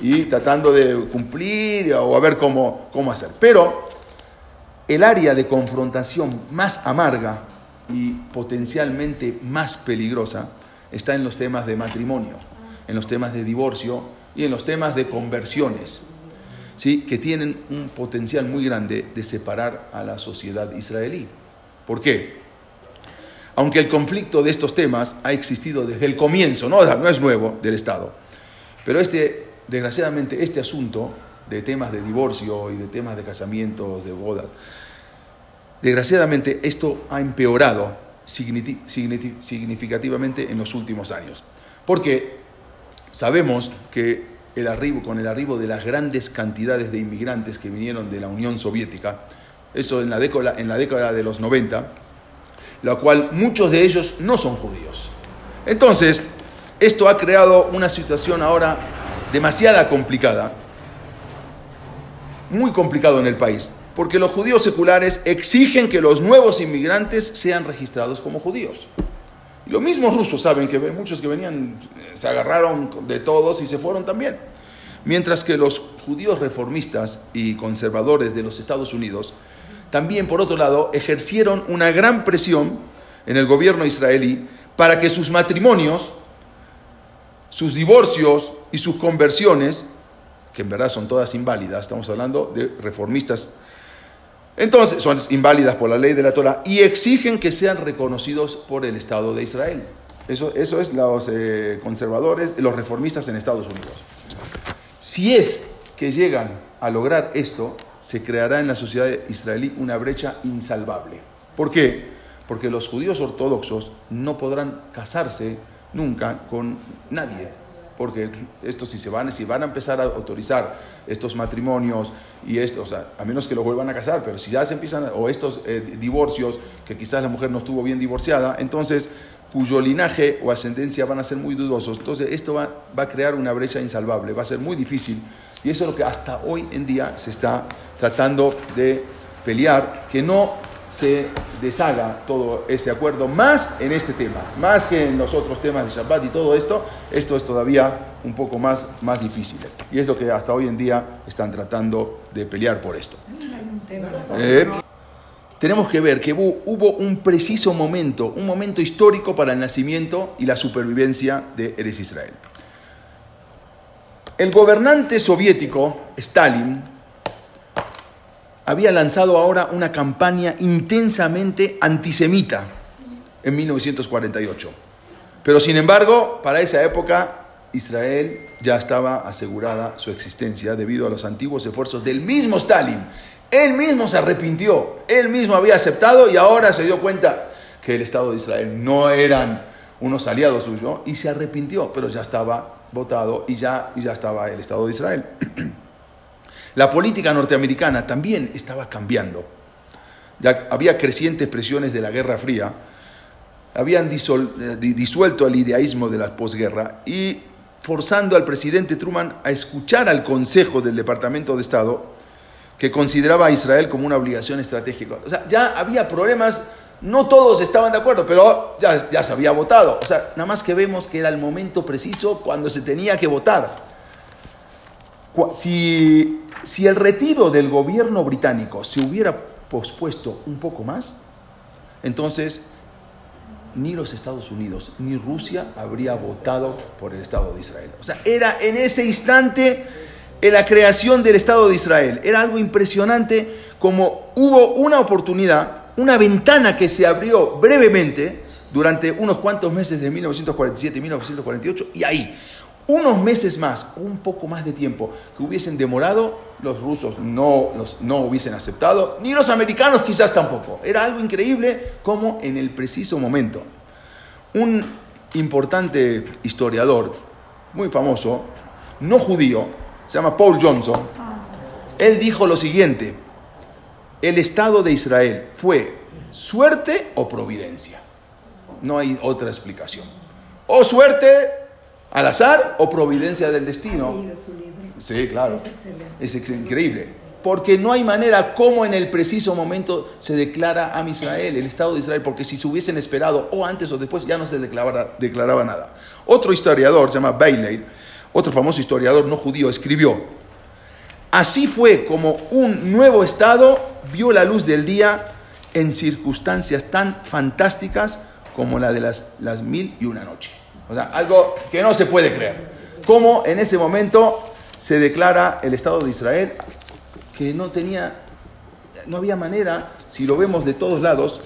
[SPEAKER 1] y tratando de cumplir o a ver cómo, cómo hacer. Pero el área de confrontación más amarga y potencialmente más peligrosa está en los temas de matrimonio, en los temas de divorcio y en los temas de conversiones, ¿sí? que tienen un potencial muy grande de separar a la sociedad israelí. ¿Por qué? Aunque el conflicto de estos temas ha existido desde el comienzo, no, es nuevo del Estado, pero este, desgraciadamente este asunto de temas de divorcio y de temas de casamientos, de bodas, desgraciadamente esto ha empeorado significativamente en los últimos años. Porque sabemos que el arribo, con el arribo de las grandes cantidades de inmigrantes que vinieron de la Unión Soviética, eso en la década, en la década de los 90, la cual muchos de ellos no son judíos. Entonces, esto ha creado una situación ahora demasiada complicada, muy complicado en el país, porque los judíos seculares exigen que los nuevos inmigrantes sean registrados como judíos. Y los mismos rusos saben que muchos que venían eh, se agarraron de todos y se fueron también. Mientras que los judíos reformistas y conservadores de los Estados Unidos también, por otro lado, ejercieron una gran presión en el gobierno israelí para que sus matrimonios sus divorcios y sus conversiones, que en verdad son todas inválidas, estamos hablando de reformistas, entonces son inválidas por la ley de la Torah y exigen que sean reconocidos por el Estado de Israel. Eso, eso es los eh, conservadores, los reformistas en Estados Unidos. Si es que llegan a lograr esto, se creará en la sociedad israelí una brecha insalvable. ¿Por qué? Porque los judíos ortodoxos no podrán casarse nunca con nadie. Porque esto si se van, si van a empezar a autorizar estos matrimonios y estos, a menos que lo vuelvan a casar, pero si ya se empiezan, o estos eh, divorcios, que quizás la mujer no estuvo bien divorciada, entonces cuyo linaje o ascendencia van a ser muy dudosos. Entonces esto va, va a crear una brecha insalvable, va a ser muy difícil. Y eso es lo que hasta hoy en día se está tratando de pelear, que no se deshaga todo ese acuerdo, más en este tema, más que en los otros temas de Shabbat y todo esto, esto es todavía un poco más, más difícil. Y es lo que hasta hoy en día están tratando de pelear por esto. Eh, tenemos que ver que hubo, hubo, un preciso momento, un momento histórico para el nacimiento y la supervivencia de Eres Israel. El gobernante soviético, Stalin, había lanzado ahora una campaña intensamente antisemita en 1948. Pero sin embargo, para esa época, Israel ya estaba asegurada su existencia debido a los antiguos esfuerzos del mismo Stalin él mismo se arrepintió, él mismo había aceptado y ahora se dio cuenta que el Estado de Israel no eran unos aliados suyos y se arrepintió, pero ya estaba votado y ya, y ya estaba el Estado de Israel. [CLEARS THROAT] La política norteamericana también estaba cambiando. Ya había crecientes presiones de la Guerra Fría, habían eh, disuelto el idealismo de la posguerra y forzando al presidente Truman a escuchar al Consejo del Departamento de Estado que consideraba a Israel como una obligación estratégica. O sea, ya había problemas, no todos estaban de acuerdo, pero ya, ya se había votado. O sea, nada más que vemos que era el momento preciso cuando se tenía que votar. Si, si el retiro del gobierno británico se hubiera pospuesto un poco más, entonces ni los Estados Unidos ni Rusia habría votado por el Estado de Israel. O sea, era en ese instante en la creación del Estado de Israel. Era algo impresionante como hubo una oportunidad, una ventana que se abrió brevemente durante unos cuantos meses de 1947 y 1948 y ahí, unos meses más, un poco más de tiempo que hubiesen demorado, los rusos no, no hubiesen aceptado, ni los americanos quizás tampoco. Era algo increíble como en el preciso momento. Un importante historiador, muy famoso, no judío, se llama Paul Johnson, él dijo lo siguiente, el Estado de Israel fue suerte o providencia. No hay otra explicación. O suerte al azar o providencia del destino. Sí, claro. Es, increíble. Porque no hay manera como en el preciso momento se declara a Israel, el Estado de Israel, porque si se hubiesen esperado o antes o después ya no se declaraba, declaraba nada. Otro historiador se llama Bailey otro famoso historiador no judío, escribió, así fue como un nuevo Estado vio la luz del día en circunstancias tan fantásticas como la de las, las mil y una noche. O sea, algo que no se puede creer. Como en ese momento se declara el Estado de Israel, que no tenía, no había manera, si lo vemos de todos lados,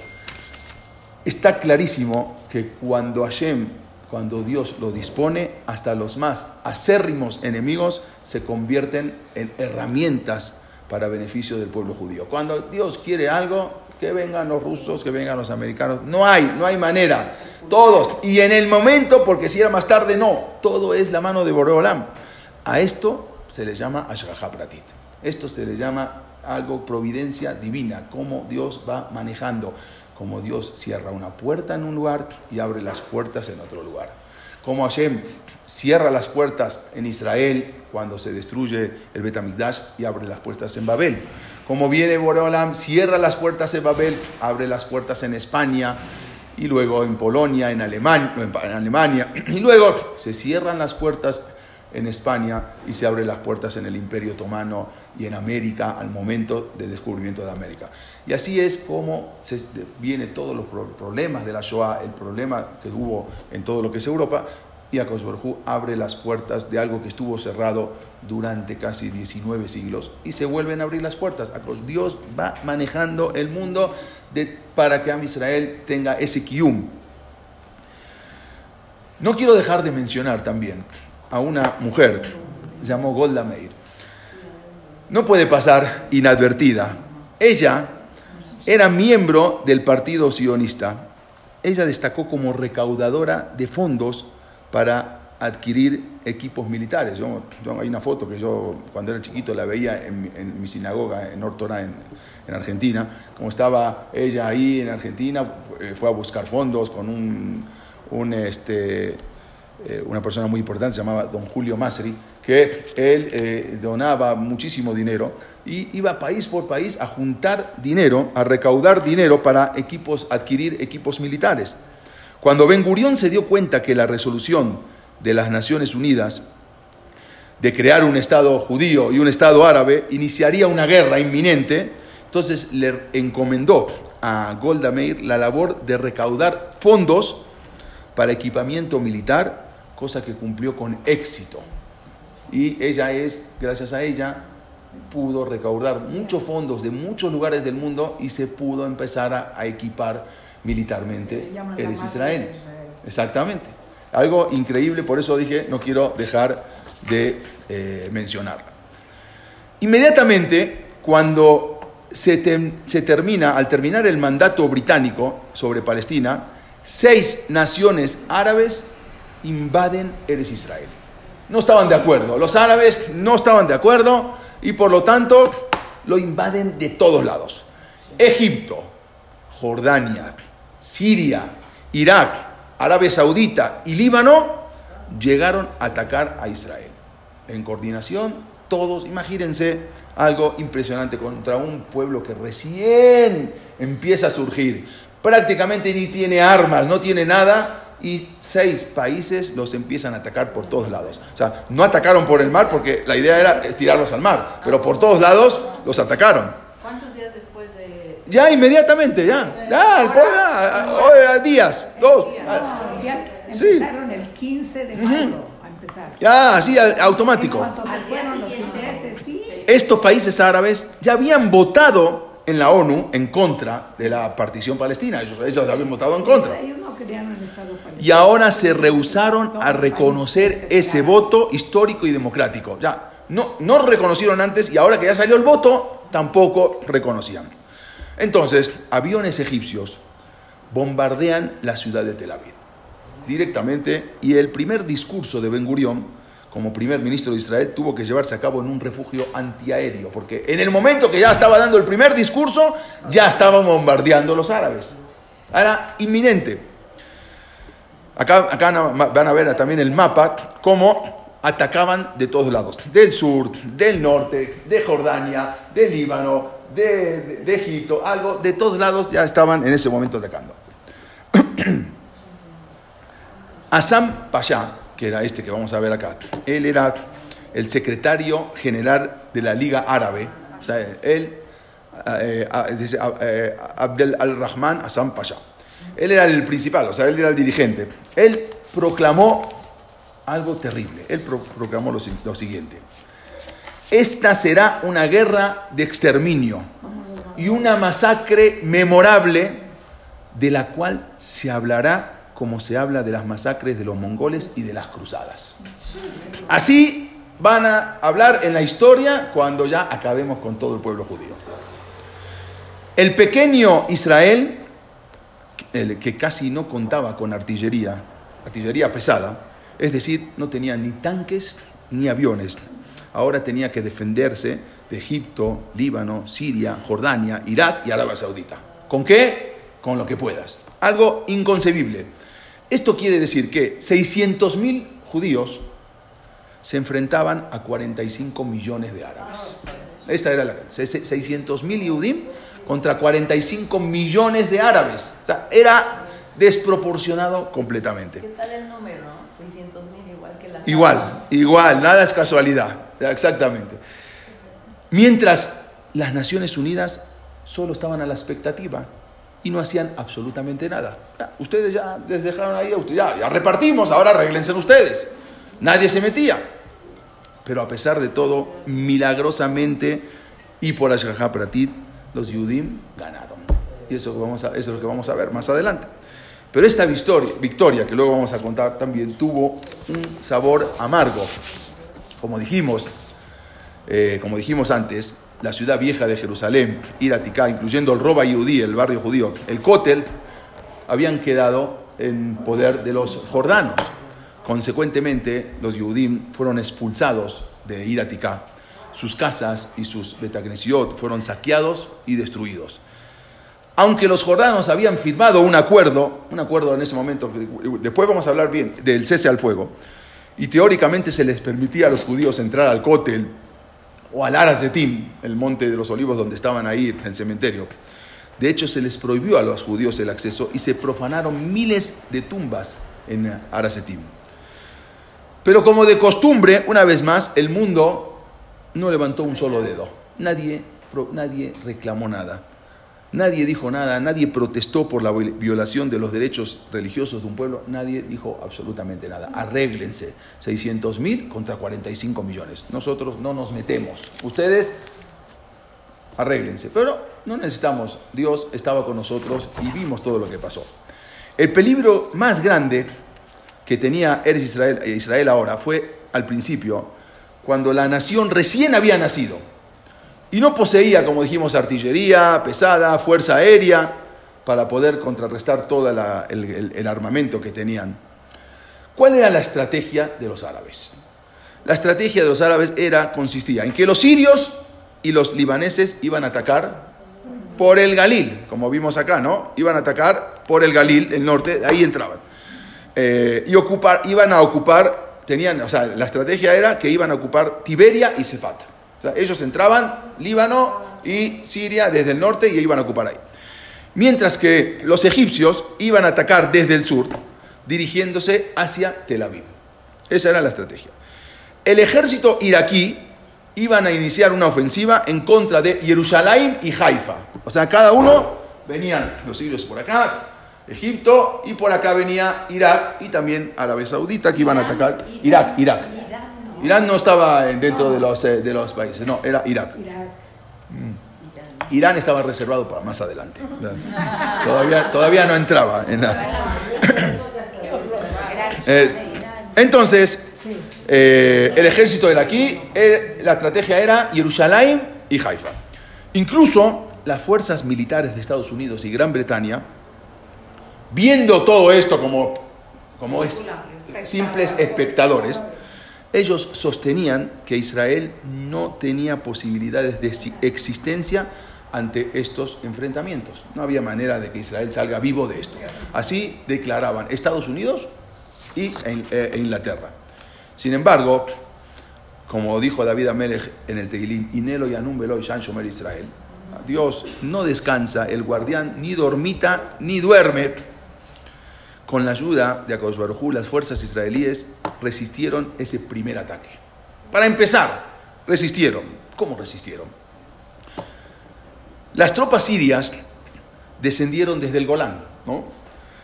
[SPEAKER 1] está clarísimo que cuando Hashem cuando Dios lo dispone, hasta los más acérrimos enemigos se convierten en herramientas para beneficio del pueblo judío. Cuando Dios quiere algo, que vengan los rusos, que vengan los americanos, no hay, no hay manera. Todos, y en el momento, porque si era más tarde, no, todo es la mano de Boreolam. A esto se le llama Ashgaha. Esto se le llama algo providencia divina, cómo Dios va manejando como Dios cierra una puerta en un lugar y abre las puertas en otro lugar. Como Hashem cierra las puertas en Israel cuando se destruye el Betamigdash y abre las puertas en Babel. Como viene Boreolam, cierra las puertas en Babel, abre las puertas en España y luego en Polonia, en Alemania, en Alemania [CLEARS THROAT] y luego se cierran las puertas en España y se abren las puertas en el Imperio Otomano y en América al momento del descubrimiento de América. Y así es como se viene todos los problemas de la Shoah, el problema que hubo en todo lo que es Europa, y abre las puertas de algo que estuvo cerrado durante casi 19 siglos y se vuelven a abrir las puertas. Dios va manejando el mundo para que Am Israel tenga ese kium. No quiero dejar de mencionar también a una mujer, se llamó Golda Meir. No puede pasar inadvertida. Ella era miembro del partido sionista. Ella destacó como recaudadora de fondos para adquirir equipos militares. Yo, hay una foto que yo cuando era chiquito la veía en, mi sinagoga en Ortora, en, en, Argentina, como estaba ella ahí en Argentina, eh, fue a buscar fondos con un este, eh, una persona muy importante, se llamaba don Julio Masri, que él eh, donaba muchísimo dinero y iba país por país a juntar dinero, a recaudar dinero para equipos, adquirir equipos militares. Cuando Ben Gurión se dio cuenta que la resolución de las Naciones Unidas de crear un Estado judío y un Estado árabe iniciaría una guerra inminente, entonces le encomendó a Golda Meir la labor de recaudar fondos para equipamiento militar, cosa que cumplió con éxito. Y ella es, gracias a ella, pudo recaudar muchos fondos de muchos lugares del mundo y se pudo empezar a, equipar militarmente Eres Israel. Exactamente. Algo increíble, por eso dije, no quiero dejar de eh, mencionarla. Inmediatamente, cuando se, se termina, al terminar el mandato británico sobre Palestina, seis naciones árabes invaden Eres Israel. No estaban de acuerdo, los árabes no estaban de acuerdo y por lo tanto lo invaden de todos lados. Egipto, Jordania, Siria, Irak, Arabia Saudita y Líbano llegaron a atacar a Israel. En coordinación, todos, imagínense algo impresionante contra un pueblo que recién empieza a surgir. Prácticamente ni tiene armas, no tiene nada, y seis países los empiezan a atacar por todos lados. O sea, no atacaron por el mar porque la idea era tirarlos al mar, pero por todos lados los atacaron. Ya inmediatamente, ya. Ya, ya, días, dos.
[SPEAKER 2] empezaron el 15 de mayo a empezar.
[SPEAKER 1] Ya, así, automático. Estos países árabes ya habían votado en la ONU en contra de la partición palestina. Ellos, ellos habían votado en contra. Y ahora se rehusaron a reconocer ese voto histórico y democrático. Ya, no, no reconocieron antes y ahora que ya salió el voto, tampoco reconocían. Entonces, aviones egipcios bombardean la ciudad de Tel Aviv directamente y el primer discurso de Ben Gurión como primer ministro de Israel tuvo que llevarse a cabo en un refugio antiaéreo, porque en el momento que ya estaba dando el primer discurso, ya estaban bombardeando los árabes. Era inminente. Acá, van a ver también el mapa, cómo atacaban de todos lados, del sur, del norte, de Jordania, del Líbano, de, Egipto, algo, de todos lados ya estaban en ese momento atacando. [CLEARS THROAT] Assam Pasha, que era este que vamos a ver acá, él era el secretario general de la Liga Árabe, o sea, él, eh, dice eh, Abdel al-Rahman Assam Pasha. Él era el principal, o sea, él era el dirigente. Él proclamó algo terrible. Él proclamó lo siguiente. Esta será una guerra de exterminio y una masacre memorable de la cual se hablará como se habla de las masacres de los mongoles y de las cruzadas. Así van a hablar en la historia cuando ya acabemos con todo el pueblo judío. El pequeño Israel, el que casi no contaba con artillería, artillería pesada, es decir, no tenía ni tanques ni aviones, ahora tenía que defenderse de Egipto, Líbano, Siria, Jordania, Irak y Arabia Saudita. ¿Con qué? Con lo que puedas. Algo inconcebible. Esto quiere decir que 600.000 judíos se enfrentaban a 45 millones de árabes. Esta era la 600.000 Yudim contra 45 millones de árabes. O sea, era desproporcionado completamente.
[SPEAKER 3] ¿Qué tal el número? 600.000 igual que la...
[SPEAKER 1] Igual, igual, nada es casualidad. Exactamente. Mientras las Naciones Unidas solo estaban a la expectativa y no hacían absolutamente nada. Ya, ustedes ya les dejaron ahí, ya, ya repartimos, ahora arreglense ustedes. Nadie se metía. Pero a pesar de todo, milagrosamente y por Ashgaha Pratit, los Yudim ganaron. Y eso, eso es lo que vamos a ver más adelante. Pero esta victoria, victoria, que luego vamos a contar, también tuvo un sabor amargo. Como dijimos, eh, como dijimos antes, la ciudad vieja de Jerusalén, Iratica, incluyendo el Roba Yudí, el barrio judío, el Kotel, habían quedado en poder de los jordanos. Consecuentemente, los Yudim fueron expulsados de Iratica. Sus casas y sus betagnesiot fueron saqueados y destruidos. Aunque los jordanos habían firmado un acuerdo, un acuerdo en ese momento, después vamos a hablar bien del cese al fuego, y teóricamente se les permitía a los judíos entrar al Kotel o al Arazetim, el monte de los olivos donde estaban ahí en el cementerio. De hecho, se les prohibió a los judíos el acceso y se profanaron miles de tumbas en Arazetim. Pero como de costumbre, una vez más, el mundo no levantó un solo dedo. Nadie, nadie reclamó nada. Nadie dijo nada, nadie protestó por la violación de los derechos religiosos de un pueblo, nadie dijo absolutamente nada. Arréglense, 600 mil contra 45 millones. Nosotros no nos metemos. Ustedes, arréglense. Pero no necesitamos, Dios estaba con nosotros y vimos todo lo que pasó. El peligro más grande que tenía Eres Israel, Israel ahora fue al principio, cuando la nación recién había nacido y no poseía, como dijimos, artillería pesada, fuerza aérea, para poder contrarrestar todo el, armamento que tenían. ¿Cuál era la estrategia de los árabes? La estrategia de los árabes era, consistía en que los sirios y los libaneses iban a atacar por el Galil, como vimos acá, ¿no? Iban a atacar por el Galil, el norte, ahí entraban. Eh, y ocupar, iban a ocupar, tenían, o sea, la estrategia era que iban a ocupar Tiberia y Ellos entraban Líbano y Siria desde el norte y iban a ocupar ahí. Mientras que los egipcios iban a atacar desde el sur, dirigiéndose hacia Tel Aviv. Esa era la estrategia. El ejército iraquí iban a iniciar una ofensiva en contra de Jerusalén y Haifa. O sea, cada uno venían los sirios por acá, Egipto, y por acá venía Irak y también Arabia Saudita que iban a atacar Irak, Irak. Irán no estaba dentro de los, eh, de los países, no, era Irak. Mm. Irán estaba reservado para más adelante. Todavía, todavía no entraba en [COUGHS] entonces, eh, el ejército era aquí, eh, la estrategia era Jerusalén y Haifa. Incluso las fuerzas militares de Estados Unidos y Gran Bretaña, viendo todo esto como, como es, simples espectadores, ellos sostenían que Israel no tenía posibilidades de existencia ante estos enfrentamientos. No había manera de que Israel salga vivo de esto. Así declaraban Estados Unidos y e, e Inglaterra. Sin embargo, como dijo David Amelech en el Tehilim, Inelo Yanum Beloy Shan Shomer Israel, Dios no descansa, el guardián ni dormita ni duerme con la ayuda de Akadosh Baruj las fuerzas israelíes resistieron ese primer ataque. Para empezar, resistieron. ¿Cómo resistieron? Las tropas sirias descendieron desde el Golán ¿no?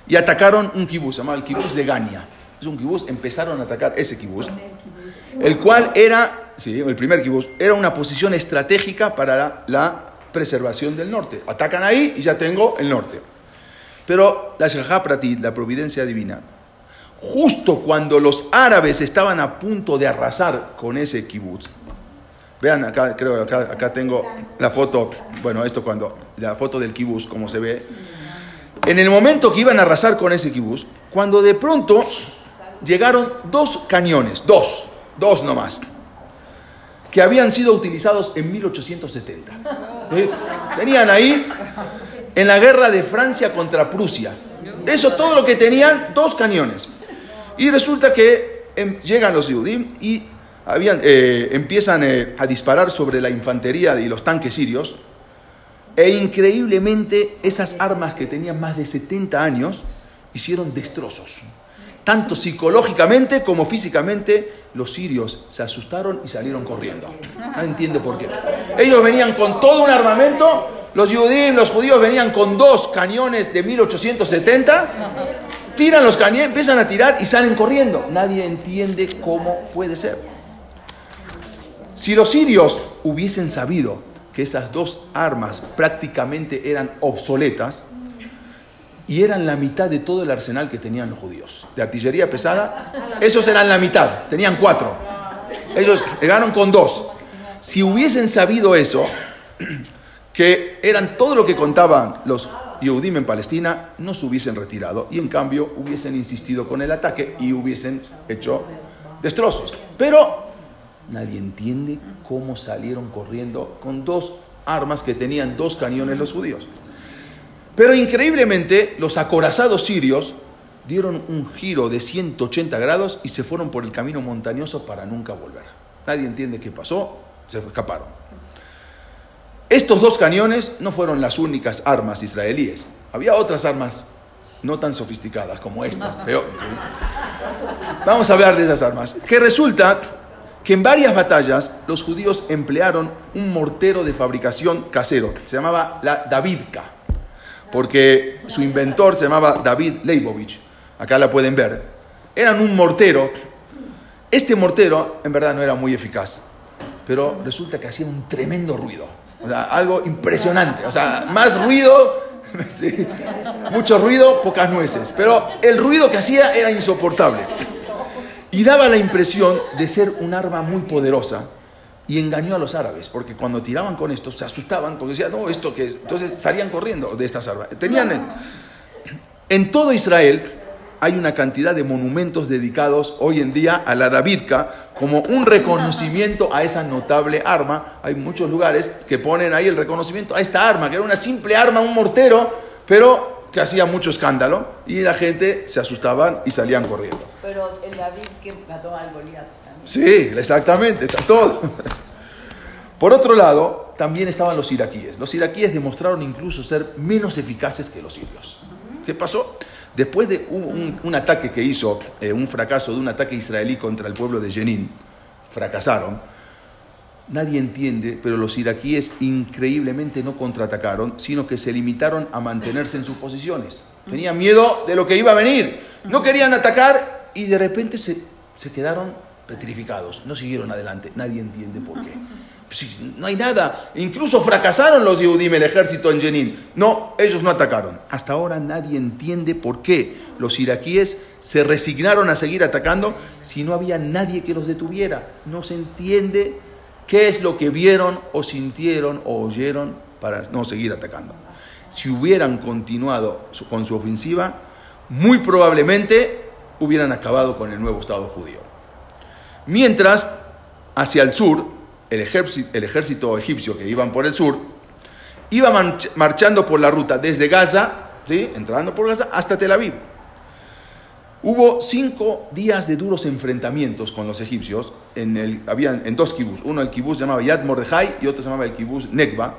[SPEAKER 1] y atacaron un kibuz, llamado el kibuz de Gania. Es un kibuz, empezaron a atacar ese kibuz, el cual era, sí, el primer kibuz, era una posición estratégica para la, la preservación del norte. Atacan ahí y ya tengo el norte. Pero la Shahá Pratit, la providencia divina, justo cuando los árabes estaban a punto de arrasar con ese kibutz, vean acá, creo que acá, acá tengo la foto, bueno, esto cuando, la foto del kibutz, como se ve, en el momento que iban a arrasar con ese kibutz, cuando de pronto llegaron dos cañones, dos, dos nomás, que habían sido utilizados en 1870. ¿Eh? Tenían ahí en la guerra de Francia contra Prusia. Eso todo lo que tenían, dos cañones. Y resulta que em, llegan los Yudim y eh, empiezan eh, a disparar sobre la infantería y los tanques sirios. E increíblemente esas armas que tenían más de 70 años hicieron destrozos. Tanto psicológicamente como físicamente los sirios se asustaron y salieron corriendo. No entiendo por qué. Ellos venían con todo un armamento Los judíos, los judíos venían con dos cañones de 1870, tiran los cañones, empiezan a tirar y salen corriendo. Nadie entiende cómo puede ser. Si los sirios hubiesen sabido que esas dos armas prácticamente eran obsoletas y eran la mitad de todo el arsenal que tenían los judíos. De artillería pesada, esos eran la mitad, tenían cuatro. Ellos llegaron con dos. Si hubiesen sabido eso, [CLEARS THROAT] que eran todo lo que contaban los Yehudim en Palestina, no se hubiesen retirado y en cambio hubiesen insistido con el ataque y hubiesen hecho destrozos. Pero nadie entiende cómo salieron corriendo con dos armas que tenían dos cañones los judíos. Pero increíblemente los acorazados sirios dieron un giro de 180 grados y se fueron por el camino montañoso para nunca volver. Nadie entiende qué pasó, se escaparon. Estos dos cañones no fueron las únicas armas israelíes. Había otras armas no tan sofisticadas como estas, [LAUGHS] peor. Vamos a hablar de esas armas. Que resulta que en varias batallas los judíos emplearon un mortero de fabricación casero, se llamaba la Davidka, porque su inventor se llamaba David Leibovich. Acá la pueden ver. Eran un mortero. Este mortero en verdad no era muy eficaz, pero resulta que hacía un tremendo ruido. O sea, algo impresionante. O sea, más ruido, [LAUGHS] mucho ruido, pocas nueces. Pero el ruido que hacía era insoportable. Y daba la impresión de ser un arma muy poderosa. Y engañó a los árabes, porque cuando tiraban con esto se asustaban, porque decían, no, esto que es. Entonces salían corriendo de estas armas. Tenían. En todo Israel hay una cantidad de monumentos dedicados hoy en día a la Davidka como un reconocimiento a esa notable arma. Hay muchos lugares que ponen ahí el reconocimiento a esta arma, que era una simple arma, un mortero, pero que hacía mucho escándalo y la gente se asustaban y salían corriendo.
[SPEAKER 3] Pero el David que mató al Goliat.
[SPEAKER 1] Sí, exactamente, está todo. [LAUGHS] Por otro lado, también estaban los iraquíes. Los iraquíes demostraron incluso ser menos eficaces que los sirios. ¿Qué pasó? Después de un, ataque que hizo, eh, un fracaso de un ataque israelí contra el pueblo de Jenin, fracasaron. Nadie entiende, pero los iraquíes increíblemente no contraatacaron, sino que se limitaron a mantenerse en sus posiciones. Tenían miedo de lo que iba a venir. No querían atacar y de repente se, se quedaron petrificados. No siguieron adelante. Nadie entiende por qué no hay nada. Incluso fracasaron los Yehudim, el ejército en Jenin. No, ellos no atacaron. Hasta ahora nadie entiende por qué los iraquíes se resignaron a seguir atacando si no había nadie que los detuviera. No se entiende qué es lo que vieron o sintieron o oyeron para no seguir atacando. Si hubieran continuado con su ofensiva, muy probablemente hubieran acabado con el nuevo Estado judío. Mientras, hacia el sur, el ejército, egipcio que iban por el sur, iba marchando por la ruta desde Gaza, ¿sí? entrando por Gaza, hasta Tel Aviv. Hubo cinco días de duros enfrentamientos con los egipcios. En, el, habían, en dos kibús. Uno el kibús se llamaba Yad Mordejai y otro se llamaba el kibús Nekba,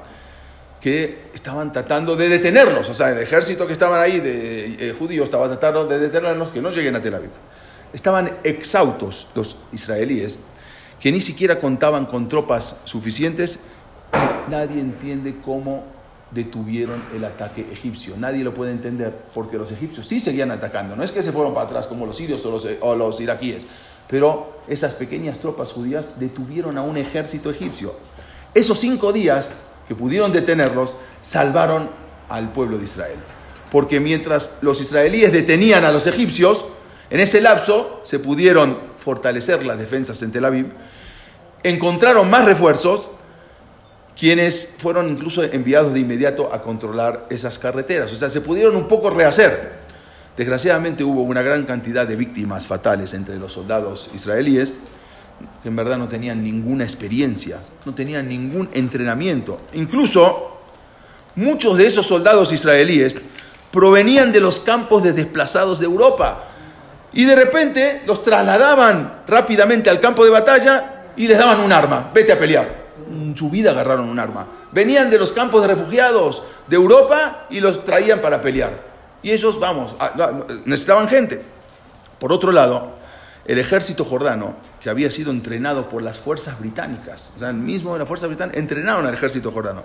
[SPEAKER 1] que estaban tratando de detenerlos. O sea, el ejército que estaban ahí de eh, judíos estaba tratando de detenerlos que no lleguen a Tel Aviv. Estaban exhaustos los israelíes que ni siquiera contaban con tropas suficientes, nadie entiende cómo detuvieron el ataque egipcio. Nadie lo puede entender, porque los egipcios sí seguían atacando. No es que se fueron para atrás como los sirios o los, o los iraquíes, pero esas pequeñas tropas judías detuvieron a un ejército egipcio. Esos cinco días que pudieron detenerlos salvaron al pueblo de Israel. Porque mientras los israelíes detenían a los egipcios, en ese lapso se pudieron fortalecer las defensas en Tel Aviv, encontraron más refuerzos, quienes fueron incluso enviados de inmediato a controlar esas carreteras. O sea, se pudieron un poco rehacer. Desgraciadamente hubo una gran cantidad de víctimas fatales entre los soldados israelíes, que en verdad no tenían ninguna experiencia, no tenían ningún entrenamiento. Incluso muchos de esos soldados israelíes provenían de los campos de desplazados de Europa y de repente los trasladaban rápidamente al campo de batalla y les daban un arma, vete a pelear. En su vida agarraron un arma. Venían de los campos de refugiados de Europa y los traían para pelear. Y ellos, vamos, necesitaban gente. Por otro lado, el ejército jordano, que había sido entrenado por las fuerzas británicas, o sea, el mismo de la fuerza británica, entrenaron al ejército jordano.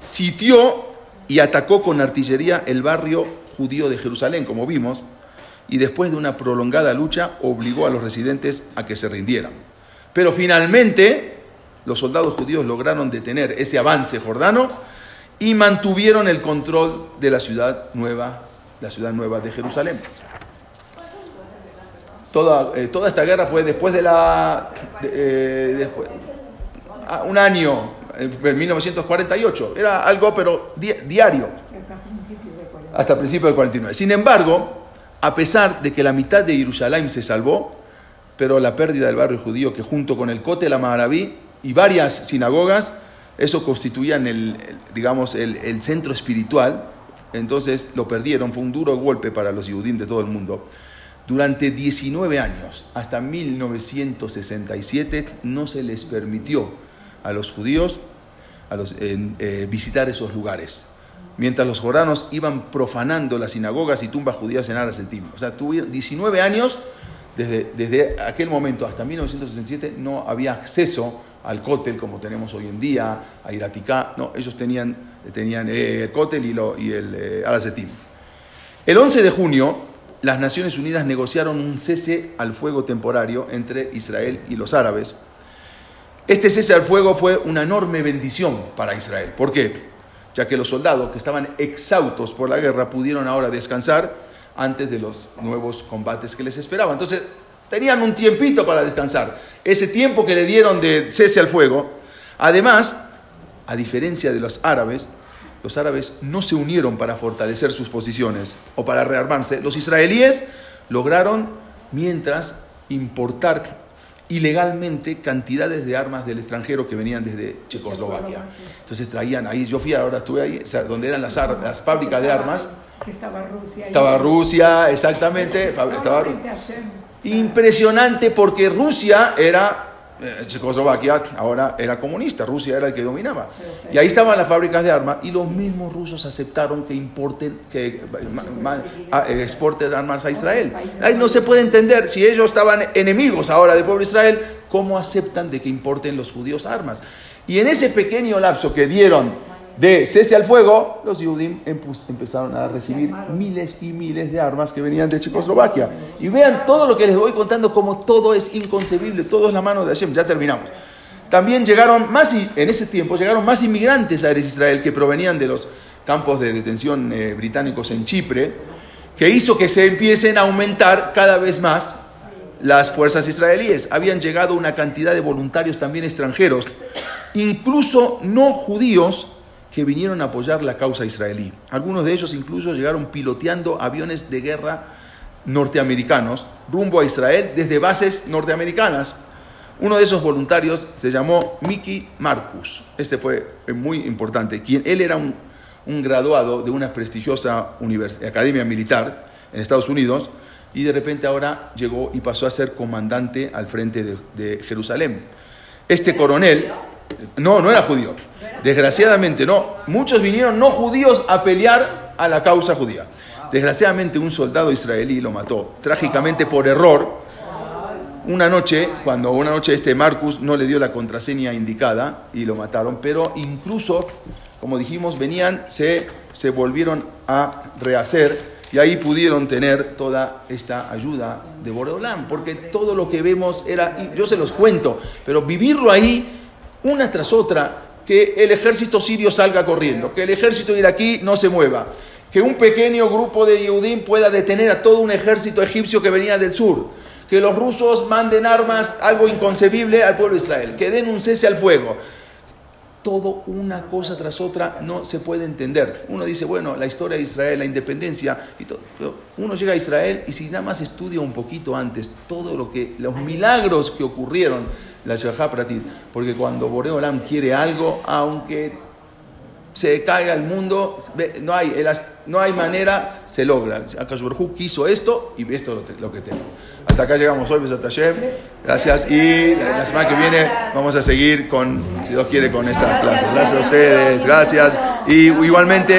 [SPEAKER 1] sitió y atacó con artillería el barrio judío de Jerusalén, como vimos, y después de una prolongada lucha obligó a los residentes a que se rindieran. Pero finalmente los soldados judíos lograron detener ese avance jordano y mantuvieron el control de la ciudad nueva, la ciudad nueva de Jerusalén. Toda, eh, toda esta guerra fue después de la... de- eh, después- ah, un año, en 1948. Era algo, pero di- diario
[SPEAKER 2] principios
[SPEAKER 1] hasta el principio del 49. Sin embargo, a pesar de que la mitad de Jerusalén se salvó, pero la pérdida del barrio judío, que junto con el Kotel Amaraví y varias sinagogas, eso constituían el, digamos, el, el centro espiritual, entonces lo perdieron, fue un duro golpe para los judíos de todo el mundo. Durante 19 años, hasta 1967, no se les permitió a los judíos a los, eh, visitar esos lugares. Mientras los jordanos iban profanando las sinagogas y tumbas judías en Arasetim. O sea, tuvieron 19 años, desde, aquel momento hasta 1967, no había acceso al cótel como tenemos hoy en día, a Iraticá. No, ellos tenían, tenían eh, el cótel y, lo- y el eh, Arasetim. El 11 de junio, las Naciones Unidas negociaron un cese al fuego temporario entre Israel y los árabes. Este cese al fuego fue una enorme bendición para Israel. ¿Por qué? Ya que los soldados que estaban exhaustos por la guerra pudieron ahora descansar antes de los nuevos combates que les esperaban. Entonces, tenían un tiempito para descansar. Ese tiempo que le dieron de cese al fuego, además, a diferencia de los árabes, los árabes no se unieron para fortalecer sus posiciones o para rearmarse. Los israelíes lograron, mientras, importar ilegalmente cantidades de armas del extranjero que venían desde Checoslovaquia. Entonces traían ahí, yo fui ahora, estuve ahí, o sea, donde eran las, las fábricas de armas.
[SPEAKER 2] Estaba Rusia.
[SPEAKER 1] Estaba Rusia, exactamente. Estaba. Impresionante porque Rusia era, Checoslovaquia ahora era comunista, Rusia era el que dominaba. Y ahí estaban las fábricas de armas y los mismos rusos aceptaron que importen, que ma- ma- a- eh, exporten armas a Israel. Ahí no se puede entender, si ellos estaban enemigos ahora del pueblo de Israel, ¿cómo aceptan de que importen los judíos armas? Y en ese pequeño lapso que dieron de cese al fuego, los judíos empezaron a recibir miles y miles de armas que venían de Checoslovaquia. Y vean todo lo que les voy contando, como todo es inconcebible, todo es la mano de Hashem. Ya terminamos. También llegaron más, en ese tiempo, llegaron más inmigrantes a Eres Israel que provenían de los campos de detención eh, británicos en Chipre, que hizo que se empiecen a aumentar cada vez más las fuerzas israelíes. Habían llegado una cantidad de voluntarios también extranjeros, incluso no judíos, que vinieron a apoyar la causa israelí. Algunos de ellos incluso llegaron piloteando aviones de guerra norteamericanos rumbo a Israel desde bases norteamericanas. Uno de esos voluntarios se llamó Mickey Marcus. Este fue eh, muy importante. Quien, él era un, un graduado de una prestigiosa academia militar en Estados Unidos y de repente ahora llegó y pasó a ser comandante al frente de Jerusalén. Este coronel, no, no era judío, desgraciadamente no, muchos vinieron no judíos a pelear a la causa judía. Desgraciadamente un soldado israelí lo mató, trágicamente por error, una noche, cuando una noche este Marcus no le dio la contraseña indicada y lo mataron, pero incluso, como dijimos, venían, se, se volvieron a rehacer y ahí pudieron tener toda esta ayuda de Boreolán, porque todo lo que vemos era, yo se los cuento, pero vivirlo ahí una tras otra, que el ejército sirio salga corriendo, que el ejército iraquí no se mueva, que un pequeño grupo de Yehudim pueda detener a todo un ejército egipcio que venía del sur, que los rusos manden armas, algo inconcebible al pueblo de Israel, que den un cese al fuego. Todo una cosa tras otra no se puede entender. Uno dice, bueno, la historia de Israel, la independencia y todo. Pero uno llega a Israel y si nada más estudia un poquito antes todo lo que, los milagros que ocurrieron, la Shahá Pratit, porque cuando Boreolam quiere algo, aunque se caiga el mundo, no hay, no hay manera, se logra. Akashburhu quiso esto y esto es lo, que tenemos. Hasta acá llegamos hoy, Besat. Gracias. Y la semana que viene vamos a seguir con, si Dios quiere, con esta clase. Gracias a ustedes. Gracias. Y igualmente.